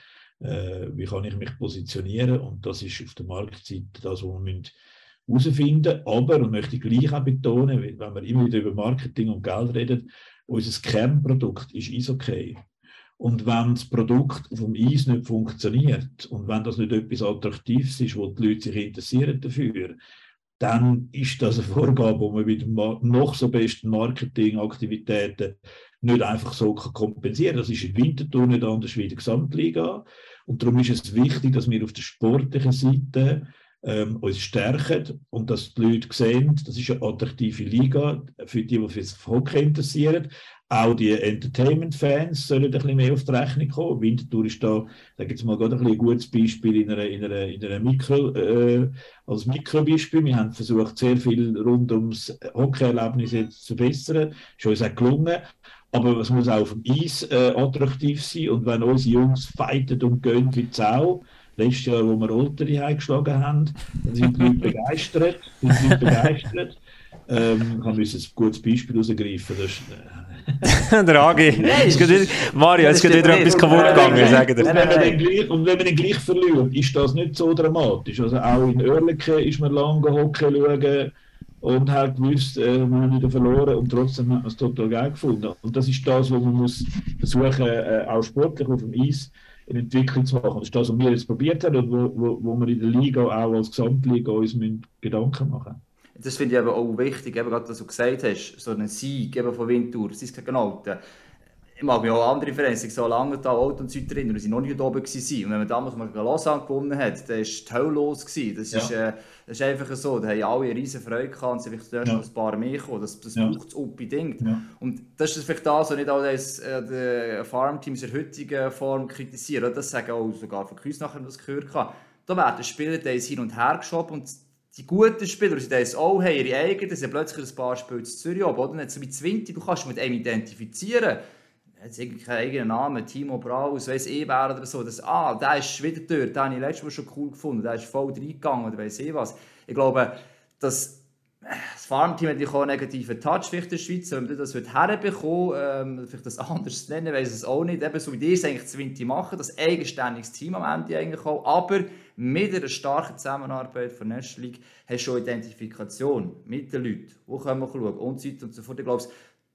äh, wie kann ich mich positionieren. Und das ist auf der Marktseite das, was wir müssen herausfinden. Aber, und möchte ich gleich auch betonen, wenn wir immer wieder über Marketing und Geld reden, unser Kernprodukt ist Eishockey. Und wenn das Produkt vom Eis nicht funktioniert und wenn das nicht etwas Attraktives ist, wo die Leute sich interessieren dafür, dann ist das eine Vorgabe, die man mit noch so besten Marketingaktivitäten nicht einfach so kompensieren kann. Das ist in Winterthur nicht anders wie in der Gesamtliga. Und darum ist es wichtig, dass wir auf der sportlichen Seite ähm, uns stärken und dass die Leute sehen, das ist eine attraktive Liga für die, die sich für Hockey interessieren. Auch die Entertainment-Fans sollen ein bisschen mehr auf die Rechnung kommen. Winterthur ist da, da gibt es mal gerade ein, ein gutes Beispiel in einer, in einer, in einer Mikro, äh, als. Wir haben versucht, sehr viel rund ums Hockey-Erlebnis zu verbessern. Ist uns auch gelungen. Aber es muss auch auf dem Eis äh, attraktiv sein. Und wenn unsere Jungs fighten und gehen wie Sau, letztes Jahr, wo wir Olteri eingeschlagen haben, dann sind die Leute begeistert. Sind die Leute begeistert. Ähm, muss ein gutes Beispiel herausgreifen. Das äh, der Agi. Mario, es geht wieder etwas kaputt gegangen, sagen dir. Und wenn man den gleich verliert, ist das nicht so dramatisch. Also auch in Oerlikon ist man lange Hockey schauen und hat gewusst, äh, man hat wieder verloren und trotzdem hat man es total geil gefunden. Und das ist das, was man muss versuchen, äh, auch sportlich auf dem Eis eine Entwicklung zu machen. Das ist das, was wir jetzt probiert haben und wo, wo, wo wir in der Liga auch als Gesamtliga uns Gedanken machen Das finde ich aber auch wichtig, eben gerade, was du gesagt hast, so ein Sieg eben von Wintour, es ist gegen Alten ich mag mich auch an andere Vereine, ich so lange da Alt und Süd erinnern, sie noch nicht oben waren. Und wenn man damals mal Lausanne gewonnen hat, dann war die Hölle los. Das, ja. ist, äh, das ist einfach so, da haben alle eine riesen Freude gehabt und sind vielleicht ja. noch ein paar mehr gekommen. Das, das ja. braucht es unbedingt. Ja. Und das ist vielleicht das, was nicht all das, äh, Farmteams in der heutigen Form kritisieren. Das sagen auch sogar von Kreuz nachher, das gehört habe. Da werden Spieler die hin und her geschoben und die guten Spieler, die das auch haben, ihre eigenen, sind plötzlich ein paar Spiele zu Zürich oben, oder? Nicht so wie 20, du kannst mit einem identifizieren jetzt eigenen Namen, Timo Braus, weiss ich wer oder so, dass, ah, der ist wieder dort, den habe ich letztes Mal schon cool gefunden, der ist voll reingegangen oder weiss ich was. Ich glaube, dass das Farmteam hat auch einen negativen Touch vielleicht in der Schweiz, wenn man das herbekommen ähm, vielleicht das anders nennen, weiß es auch nicht, eben so wie die es eigentlich zu Winti machen, das eigenständiges Team am Ende eigentlich auch, aber mit einer starken Zusammenarbeit von National League hast du schon Identifikation mit den Leuten, wo können wir schauen? Und so weiter und so fort. Ich glaube,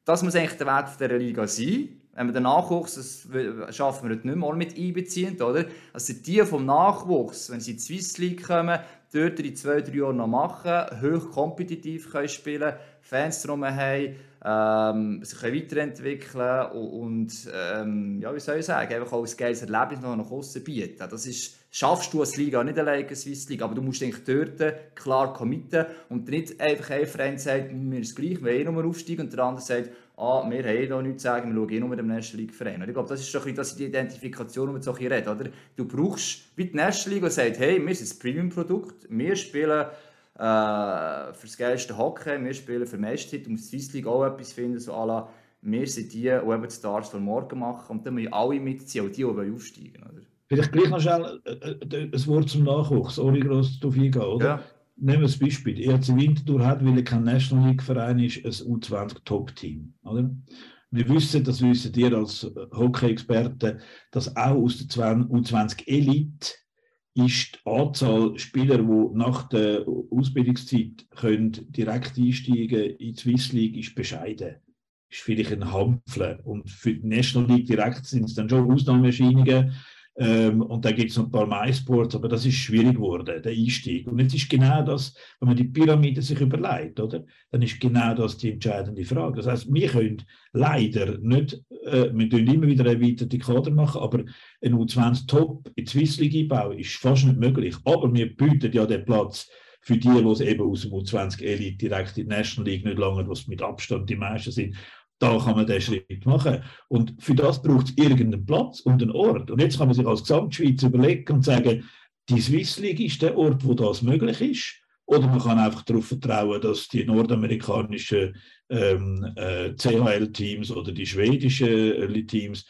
das muss eigentlich der Weg dieser Liga sein, wenn wir den Nachwuchs, das schaffen wir nicht mehr, mit einbeziehen, oder? Also die vom Nachwuchs, wenn sie in die Swiss League kommen, dort die zwei, drei Jahre noch machen, hoch kompetitiv können spielen, Fans drum haben, ähm, sich weiterentwickeln und, ähm, ja, wie soll ich sagen, einfach auch ein geiles Erlebnis noch nach außen bieten. Das ist, schaffst du als Liga nicht alleine, als Swiss League, aber du musst eigentlich dort klar committen und nicht einfach ein Freund sagt, mir ist gleich, wir eh nur aufsteigen und der andere sagt, ah, wir haben da nichts zu sagen, wir schauen eh nur mit dem National League Verein. ich glaube, das ist schon das die Identifikation, um so ein reden, oder? Du brauchst wie die National League, die sagt, hey, wir sind ein Premium-Produkt, wir spielen äh, für das geilste Hockey, wir spielen für Meisterzeit und die Swiss League auch etwas finden, so à la, wir sind die, die eben die Stars von morgen machen und dann müssen alle mitziehen, auch die, die aufsteigen oder? Vielleicht gleich noch schnell äh, äh, ein Wort zum Nachwuchs, ohne groß darauf eingehen, oder? Ja. Nehmen wir das Beispiel. ERC Winterthur hat, weil er kein National League Verein ist, ein U20 Top-Team. wir wissen, das wissen ihr als Hockey-Experten, dass auch aus der U20 Elite ist die Anzahl Spieler, die nach der Ausbildungszeit können direkt einsteigen in die Swiss League, ist bescheiden. Ist vielleicht ein Hampfler. Und für die National League direkt sind es dann schon Ausnahmeerscheinungen. Ähm, und dann gibt es noch ein paar MySports, aber das ist schwierig geworden, der Einstieg. Und jetzt ist genau das, wenn man die Pyramide sich überlegt, oder? Dann ist genau das die entscheidende Frage. Das heißt, wir können leider nicht, äh, wir können immer wieder erweiterte Kader machen, aber ein U20 Top in die Swiss League einbauen ist fast nicht möglich. Aber wir bieten ja den Platz für die, die eben aus dem U20 Elite direkt in die National League nicht lange, was mit Abstand die meisten sind, da kann man den Schritt machen. Und für das braucht es irgendeinen Platz und einen Ort. Und jetzt kann man sich als Gesamtschweiz überlegen und sagen, die Swiss League ist der Ort, wo das möglich ist. Oder man kann einfach darauf vertrauen, dass die nordamerikanischen ähm, äh, CHL-Teams oder die schwedischen äh, Teams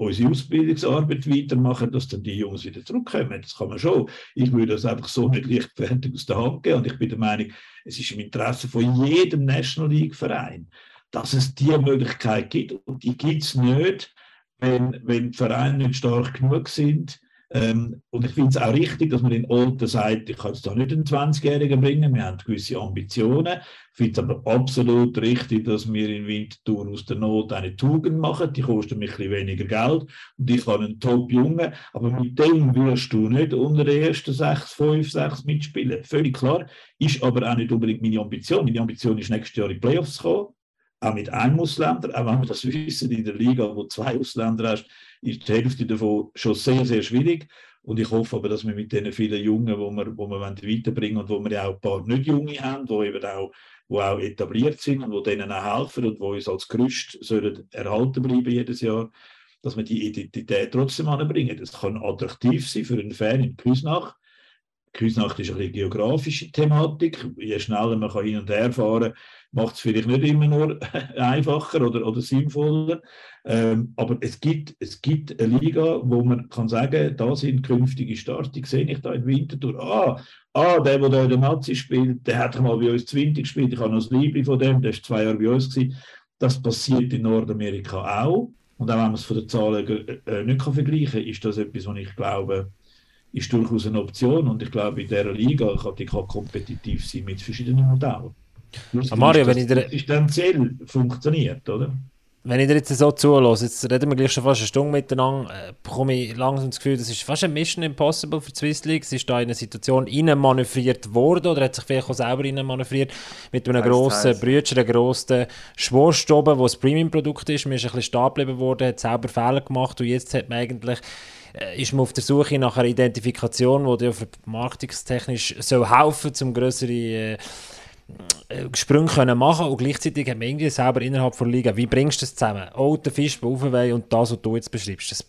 unsere Ausbildungsarbeit weitermachen, dass dann die Jungs wieder zurückkommen. Das kann man schon. Ich würde das einfach so nicht leichtfertig aus der Hand geben. Und ich bin der Meinung, es ist im Interesse von jedem National League-Verein, dass es diese Möglichkeit gibt. Und die gibt es nicht, wenn, wenn die Vereine nicht stark genug sind. Ähm, und ich finde es auch richtig, dass man den Alten sagt, ich kann jetzt da nicht einen 20-Jährigen bringen, wir haben gewisse Ambitionen. Ich finde es aber absolut richtig, dass wir in Winterthur aus der Not eine Tugend machen, die kostet mich ein bisschen weniger Geld und ich habe einen Top-Junge, aber mit dem wirst du nicht unter den ersten sechs, fünf, sechs mitspielen. Völlig klar, ist aber auch nicht unbedingt meine Ambition. Meine Ambition ist, nächstes Jahr in die Playoffs zu kommen auch mit einem Ausländer, auch wenn wir das wissen, in der Liga, wo zwei Ausländer hast, ist die Hälfte davon schon sehr, sehr schwierig. Und ich hoffe aber, dass wir mit den vielen Jungen, wo wir, wo wir weiterbringen und wo wir ja auch ein paar nicht Junge haben, die eben auch, wo auch etabliert sind und die denen auch helfen und die uns als Gerüst sollen erhalten bleiben jedes Jahr, dass wir die Identität trotzdem anbringen. Das kann attraktiv sein für einen Fan in Küsnach. Küsnacht ist eine geografische Thematik. Je schneller man hin und her fahren kann, macht es vielleicht nicht immer nur einfacher oder, oder sinnvoller. Ähm, aber es gibt, es gibt eine Liga, wo man kann sagen, da sind künftige Starter. Die sehe ich da im Winterthur. Ah, ah, der, der da in der Nazi spielt, der hat mal bei uns 20 gespielt. Ich habe noch das Liebling von dem, der ist zwei Jahre bei uns gewesen. Das passiert in Nordamerika auch. Und auch wenn man es von den Zahlen äh, nicht kann vergleichen kann, ist das etwas, was ich glaube, ist durchaus eine Option. Und ich glaube, in dieser Liga kann die kompetitiv sein mit verschiedenen Modellen. Ah, Mario, wenn ich dir... Ziel funktioniert, oder? Wenn ich dir jetzt so zulasse, jetzt reden wir gleich schon fast eine Stunde miteinander, äh, bekomme ich langsam das Gefühl, das ist fast ein Mission Impossible für die Swiss League. Es ist da in eine Situation manövriert worden oder hat sich vielleicht auch selber manövriert mit einem grossen Brütchen, einem grossen Schwurst oben, wo das Premium-Produkt ist. Man ist ein bisschen stehen geblieben worden, hat selber Fehler gemacht und jetzt hat man eigentlich äh, ist man auf der Suche nach einer Identifikation, die dir marketingstechnisch soll helfen soll, um größere äh, Sprünge können machen und gleichzeitig hat man irgendwie selber innerhalb der Liga, wie bringst du das zusammen? Alter Fisch, Aufweh und das, was du jetzt beschreibst, das,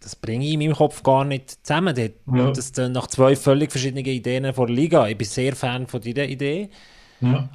das bringe ich in meinem Kopf gar nicht zusammen. Das, ja. das nach zwei völlig verschiedenen Ideen von der Liga. Ich bin sehr Fan von dieser Idee. Ja.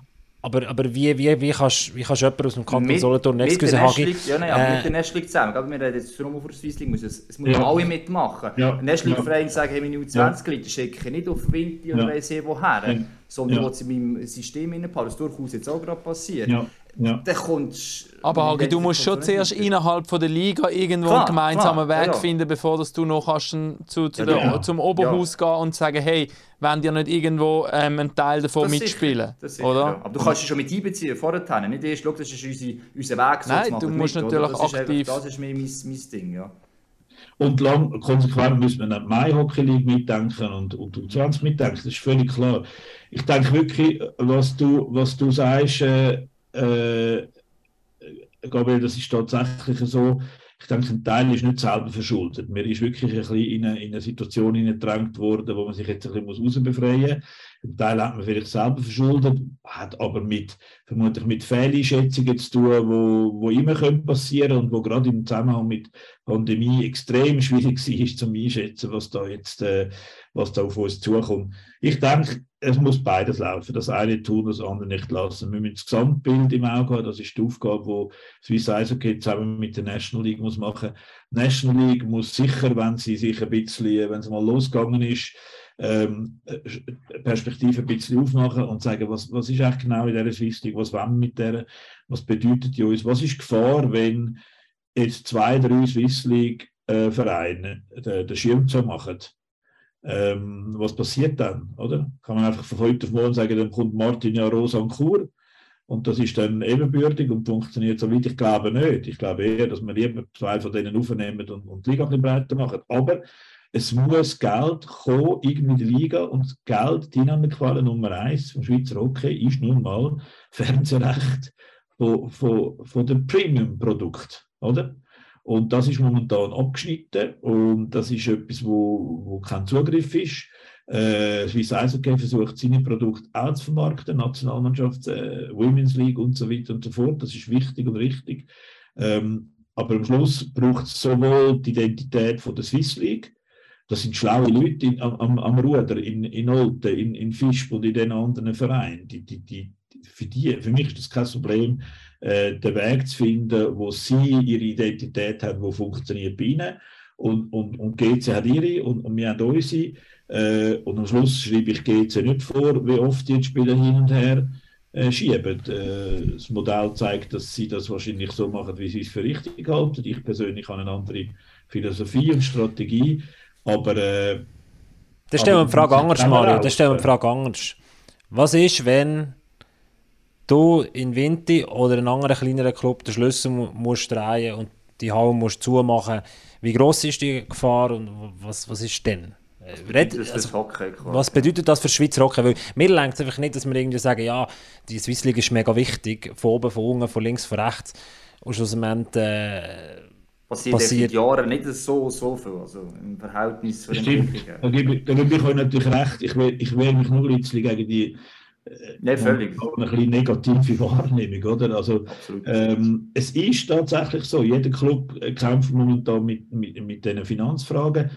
Aber, aber wie, wie, wie, kannst, wie kannst du jemanden aus dem Kanton Solothurn, excuse Hagi... Ja, nein, aber äh, mit der Nestling zusammen. Aber wir reden jetzt vor der Swiss League, muss es, es müssen ja. alle mitmachen. Ja. Ein Nestling-Verein ja. sagen, hey, meine U20 ja. Leute schicke ich nicht auf Winter oder ja. weiss ich woher, ja. sondern ja. sie in meinem System reinpassen. Das ist durchaus jetzt auch gerade passiert. Ja. Dann kommst, aber Hagi, du musst schon zuerst innerhalb von der Liga irgendwo klar, einen gemeinsamen klar, Weg ja. finden, bevor dass du noch kannst zu, zu ja, der, ja. zum Oberhaus gehen und sagen, hey, wollen dir nicht irgendwo ähm, einen Teil davon das mitspielen? Sicher, oder? Aber du kannst dich schon mit einbeziehen, vorher. Nicht erst, schau, das ist unser, unser Weg. So Nein, du musst mit, natürlich das aktiv... Ist das ist mein, mein, mein Ding, ja. Und lang, konsequent müssen wir nicht Mai Hockey League mitdenken und, und U20 mitdenken, das ist völlig klar. Ich denke wirklich, was du, was du sagst, äh, äh, Gabriel, das ist tatsächlich so. Ich denke, ein Teil ist nicht selber verschuldet. Man ist wirklich ein bisschen in eine, in eine Situation hineingedrängt worden, wo man sich jetzt ein bisschen rausbefreien muss. Ein Teil hat man vielleicht selber verschuldet, hat aber mit, vermutlich mit Fehleinschätzungen zu tun, wo, wo immer passieren können und wo gerade im Zusammenhang mit Pandemie extrem schwierig ist, zum einschätzen, was da jetzt äh, was da auf uns zukommt. Ich denke, es muss beides laufen. Das eine tun, das andere nicht lassen. Wir müssen das Gesamtbild im Auge haben. Das ist die Aufgabe, die Swiss Eishockey zusammen mit der National League muss machen. Die National League muss sicher, wenn sie sich ein bisschen, wenn es mal losgegangen ist, ähm, Perspektive ein bisschen aufmachen und sagen, was, was ist eigentlich genau in dieser Swiss League, was wollen wir mit der, was bedeutet die uns, was ist Gefahr, wenn jetzt zwei, drei Swiss League äh, Vereine den, den Schirm zu machen. Ähm, was passiert dann, oder? Kann man einfach von heute auf morgen sagen, dann kommt Martin ja Rosa und Kur und das ist dann ebenbürtig und funktioniert so weit. Ich glaube nicht. Ich glaube eher, dass wir lieber zwei von denen aufnehmen und, und die Liga ein bisschen breiter machen. Aber es muss Geld kommen, irgendwie die Liga und Geld, die Quelle Nummer eins vom Schweizer Hockey ist nun mal Fernsehrecht von, von, von dem Premium-Produkt, oder? Und das ist momentan abgeschnitten und das ist etwas, wo, wo kein Zugriff ist. Äh, Swiss Eishockey versucht, seine Produkte auch zu vermarkten, Nationalmannschaft, äh, Women's League und so weiter und so fort. Das ist wichtig und richtig. Ähm, aber am Schluss braucht es sowohl die Identität von der Swiss League, das sind schlaue Leute in, am, am Ruder, in, in Olten, in, in Fischb und in den anderen Vereinen. Die, die, die, für, die, für mich ist das kein Problem, äh, den Weg zu finden, wo sie ihre Identität haben, wo funktioniert bei ihnen. Und, und, und GC hat ihre und, und wir haben unsere. Äh, und am Schluss schreibe ich GC nicht vor, wie oft die Spieler hin und her äh, schieben. Äh, das Modell zeigt, dass sie das wahrscheinlich so machen, wie sie es für richtig halten. Ich persönlich habe eine andere Philosophie und Strategie. Aber. Äh, das stellen wir die Frage anders, Mario. Das stellen wir die Frage anders. Was ist, wenn du in Winti oder in einem anderen kleineren Club den Schlüssel musst drehen und die Halle musst zumachen, wie groß ist die Gefahr und was, was ist denn? Was bedeutet, also, Hockey, was bedeutet das für Schweizer Hockey? Weil mir lenkt es einfach nicht, dass wir irgendwie sagen, ja, die Swiss League ist mega wichtig, von oben, von unten, von links, von rechts. Und schlussendlich äh, passiert, passiert. seit Jahren nicht so, so viel, also im Verhältnis zu den Stimmt, da gebe, ich, da gebe ich euch natürlich recht. Ich wehre ich mich nur ein bisschen gegen die Nein, völlig. Eine bisschen negative Wahrnehmung, oder? Also, ähm, es ist tatsächlich so, jeder Club kämpft momentan mit, mit, mit diesen Finanzfragen.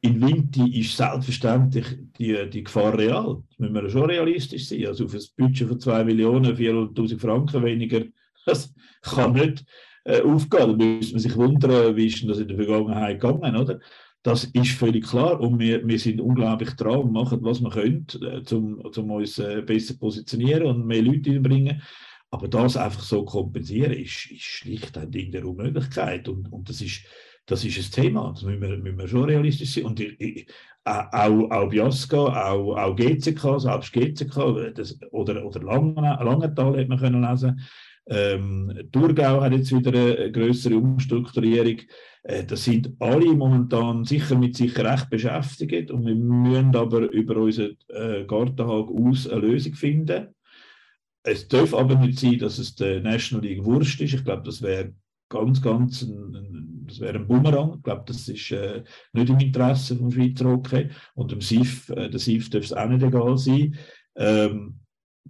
In Winti ist selbstverständlich die, die Gefahr real. Das müssen wir schon realistisch sein. Also auf ein Budget von 2 Millionen, 400.000 Franken weniger, das kann nicht äh, aufgehen. Da müsste man sich wundern, wie ist das in der Vergangenheit gegangen, oder? Das ist völlig klar und wir, wir sind unglaublich dran und machen, was wir können, äh, um zum uns äh, besser positionieren und mehr Leute einbringen. Aber das einfach so kompensieren, ist, ist schlicht ein Ding der Unmöglichkeit. Und, und das, ist, das ist ein Thema, das müssen wir, müssen wir schon realistisch sein. Und ich, ich, auch, auch Biasca, auch, auch GCK, selbst GCK das, oder, oder Langenthal hat man können lesen. Ähm, Thurgau hat jetzt wieder eine größere Umstrukturierung. Äh, das sind alle momentan sicher mit sich recht beschäftigt und wir müssen aber über unseren äh, Gartenhag aus eine Lösung finden. Es darf aber nicht sein, dass es der National League Wurst ist. Ich glaube, das wäre ganz, ganz ein, das wäre ein Bumerang. Ich glaube, das ist äh, nicht im Interesse vom Schweizer Hockey. Und dem SIF, äh, der SIF darf es auch nicht egal sein. Ähm,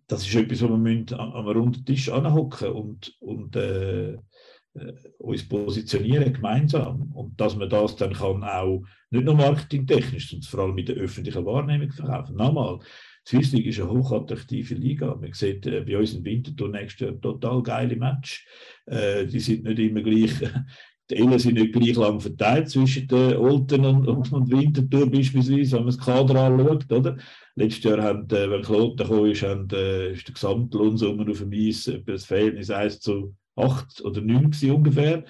das ist etwas, wo wir müssen am runden Tisch anhocken und, und äh, uns positionieren gemeinsam und dass man das dann kann auch nicht nur marketingtechnisch, sondern vor allem mit der öffentlichen Wahrnehmung verkaufen. Nochmal, die Swiss League ist eine hochattraktive Liga. Man sieht äh, bei uns im Winterthur nächstes Jahr total geile Match. Äh, die sind nicht immer gleich, die Ellen sind nicht gleich lang verteilt zwischen den Olten und, und, Winterthur beispielsweise, wenn man das Kader anschaut, oder? Letztes Jahr, haben, äh, wenn Kloten kam, ist, haben, äh, ist der Gesamtlohnsummer auf dem Eis das Verhältnis 1 zu acht oder neun ungefähr.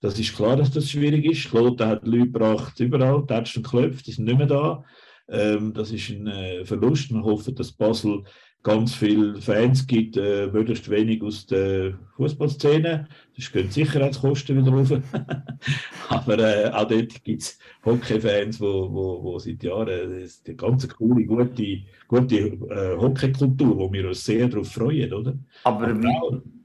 Das ist klar, dass das schwierig ist. Kloten hat Leute gebracht überall, tätscht und klopft, die sind nicht mehr da. Ähm, das ist ein äh, Verlust. Wir hoffen, dass Basel ganz viele Fans gibt, äh, möglichst wenig aus der Fußballszene. Das gehen Sicherheitskosten wieder rauf. Aber äh, auch dort gibt es Hockey-Fans, wo, wo, wo seit Jahren das die ganze coole, gute, gute äh, Hockeykultur, wo wir uns sehr darauf freuen, oder? Aber, Aber wie,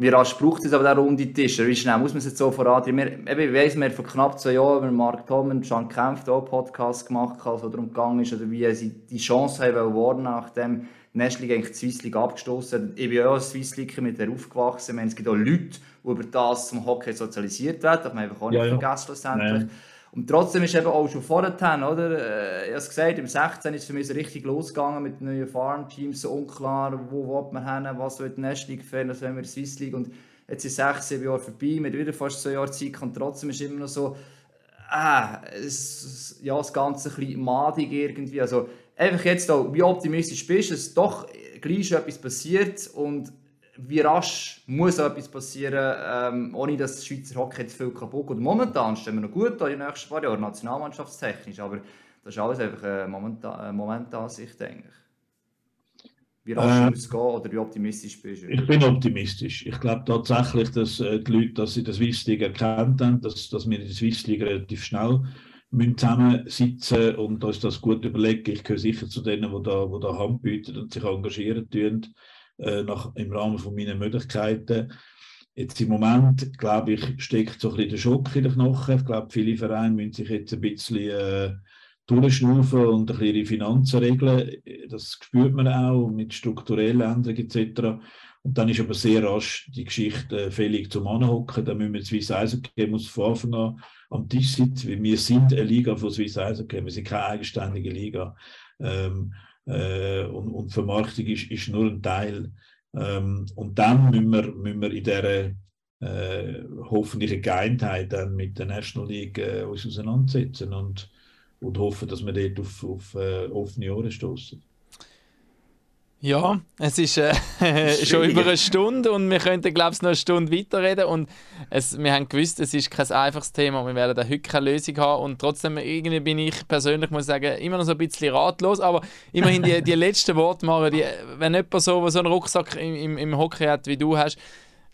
wie rasch braucht es aber der runde Tisch? Wie schnell muss man es jetzt so vorantreiben? Wir, ich weiss, wir haben vor knapp zwei Jahren mit Mark und Jean Kempf auch einen Podcast gemacht, als es darum gegangen ist, oder wie sie die Chance haben wollen, nachdem Nestling eigentlich die Swiss League abgestoßen hat. Ich bin auch als Swiss League mit der aufgewachsen. Meine, es gibt auch Leute, die über das zum Hockey sozialisiert werden. Das darf man einfach auch nicht ja, vergessen, letztendlich. Ja. Und trotzdem ist eben auch schon vorher, oder? Äh, ich habe es gesagt, im 16 ist es für mich so richtig losgegangen mit neuen Farmteams, so unklar, wo will man hin, was wird die Nest League fern, was wollen wir in Swiss League. Und jetzt sind sechs, sieben Jahre vorbei, mit wieder fast zwei Jahren Zeit und trotzdem ist immer noch so, ah, es, ja, das Ganze ein bisschen madig irgendwie. Also, einfach jetzt auch, wie optimistisch bist, dass doch gleich etwas passiert und wie rasch muss etwas passieren, ähm, ohne dass das Schweizer Hockey jetzt viel kaputt geht. Momentan stehen wir noch gut da in den nächsten paar Jahren, nationalmannschaftstechnisch, aber das ist alles einfach eine Momentan Momentansicht, denke ich. Wie rasch äh, muss es gehen oder wie optimistisch bist du? Ich bin optimistisch. Ich glaube tatsächlich, dass äh, die Leute, dass sie das Swiss League erkannt haben, dass, dass wir in der Swiss League relativ schnell müssen zusammensitzen und uns das gut überlegen. Ich gehöre sicher zu denen, die da, die da Hand bieten und sich engagieren tun, äh, nach, im Rahmen von meinen Möglichkeiten. Jetzt im Moment, glaube ich, steckt so ein bisschen der Schock in den Knochen. Ich glaube, viele Vereine müssen sich jetzt ein bisschen äh, durchschnaufen und ein bisschen ihre Finanzen regeln. Das spürt man auch mit strukturellen Änderungen etc. Und dann ist aber sehr rasch die Geschichte äh, fällig zum Anhocken. Da müssen wir Swiss Eishockey muss von Anfang an am Tisch sitzen, weil wir sind eine Liga von Swiss Eishockey, wir sind keine eigenständige Liga. Ähm, äh, und, und Vermarktung ist, ist nur ein Teil. Ähm, und dann müssen wir, müssen wir in dieser äh, hoffentlichen Geeintheit dann mit der National League äh, uns auseinandersetzen und, und hoffen, dass wir dort auf, auf äh, offene Ohren stoßen. Ja, es ist äh, schon über eine Stunde und wir könnten, glaube ich, noch eine Stunde weiterreden. Und es, wir haben gewusst, es ist kein einfaches Thema. Wir werden da heute keine Lösung haben. Und trotzdem, irgendwie bin ich persönlich, muss sagen, immer noch so ein bisschen ratlos. Aber immerhin die, die letzten Worte machen, die, wenn jemand so, so einen Rucksack im, im, im Hockey hat, wie du hast,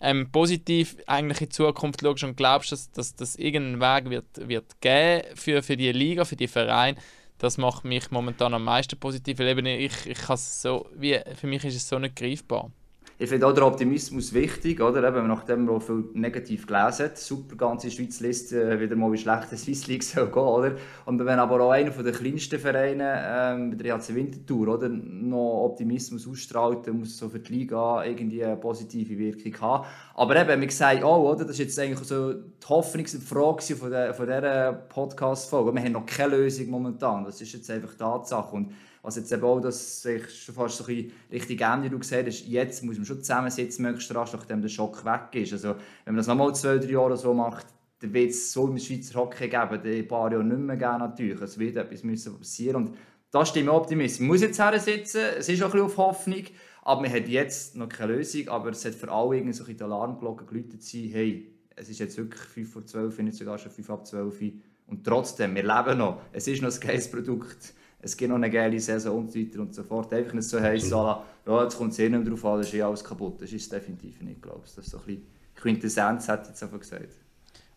ähm, positiv eigentlich in die Zukunft schaust und glaubst, dass, dass, dass irgendeinen Weg wird, wird geben für, für die Liga, für die Vereine, das macht mich momentan am meisten positiv, weil eben ich, ich so, wie, für mich ist es so nicht greifbar ich finde auch der Optimismus wichtig, oder? Eben, nachdem man viel negativ gelesen hat, super ganze Schweiz liest äh, wieder mal, wie schlecht die Swiss League soll gehen, oder? Und wenn aber auch einer der kleinsten Vereine, ähm, der HC Winterthur, oder, noch Optimismus ausstrahlt, dann muss so für die Liga irgendwie eine positive Wirkung haben. Aber eben, wir sagen auch, oder? Das ist jetzt eigentlich so die Hoffnung, die Frage von, der, von dieser Podcast-Folge. Wir haben noch keine Lösung momentan, das ist jetzt einfach Tatsache. Und was jetzt eben auch, dass sich schon fast so ein bisschen richtig ändert, du gesehen hast, jetzt muss man schon zusammensitzen, möglichst rasch, nachdem der Schock weg ist. Also, wenn man das nochmal zwei, drei Jahre so macht, dann wird es so im Schweizer Hockey geben, ein paar Jahren nicht mehr geben natürlich. Es wird etwas müssen passieren und da stimmt optimistisch. Man muss jetzt sitzen, es ist auch ein bisschen auf Hoffnung, aber man hat jetzt noch keine Lösung, aber es hat für alle irgendwie so ein die Alarmglocken geläutet sein, hey, es ist jetzt wirklich 5 vor 12, nicht sogar schon 5 ab 12 und trotzdem, wir leben noch, es ist noch ein geiles Produkt es gibt noch eine geile Saison und so weiter und so fort. Einfach nicht so heiß, ja, jetzt kommt es eh nicht mehr drauf an, das ist eh alles kaputt. Das ist definitiv nicht, glaube ich. Das ist so ein bisschen Quintessenz, hat jetzt einfach gesagt.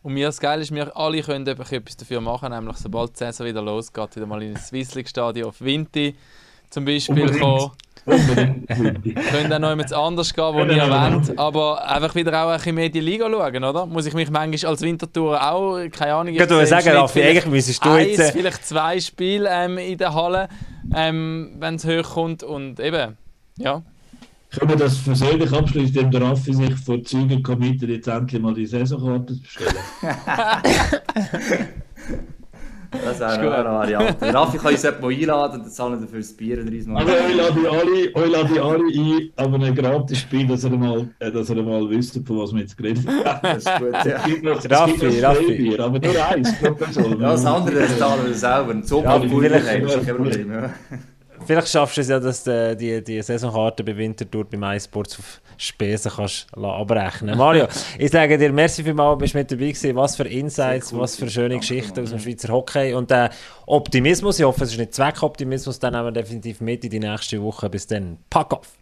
Und mir das Geile ist, wir alle können etwas dafür machen, nämlich sobald die Saison wieder losgeht, wieder mal in das Swiss League Stadion auf Vinti zum Beispiel Unbedingt. kommen. Könnte auch noch jemand anders gehen, wo ihr erwähnt. Aber einfach wieder auch ein bisschen mehr die Liga schauen, oder? Muss ich mich manchmal als Wintertour auch, keine Ahnung... Ich würde sagen, Raffi, eigentlich müsstest du jetzt... Eins, vielleicht zwei Spiele ähm, in der Halle, ähm, wenn es hochkommt und eben, ja. Können wir das persönlich abschließen, indem der Raffi sich vor Zügen committet, jetzt endlich mal die Saisonkarte zu bestellen? Das wäre eine, Variante. Raffi kann uns jemanden einladen, dann zahlen dafür das Bier und Reismann. Also ich lade alle, ich lade alle ein, aber ein gratis Spiel, dass ihr mal, äh, dass ihr mal wisst, von was wir jetzt geredet haben. Das ist gut, ja. Noch, Raffi, Raffi. Bier, aber nur eins pro Person. Ja, das andere das zahlen wir selber. Ein Zug ja, vielleicht, kein Problem. Ja. Vielleicht schaffst du es ja, dass du die, die Saisonkarte bei Winterthur beim iSports auf Spesen kannst abrechnen Mario, ich sage dir, merci vielmals, bist mit dabei gewesen. Was für Insights, cool, was für schöne Geschichten aus dem Schweizer Hockey und äh, Optimismus. Ich hoffe, es ist nicht Zweckoptimismus. Dann nehmen wir definitiv mit in die nächste Woche. Bis dann. Pack auf!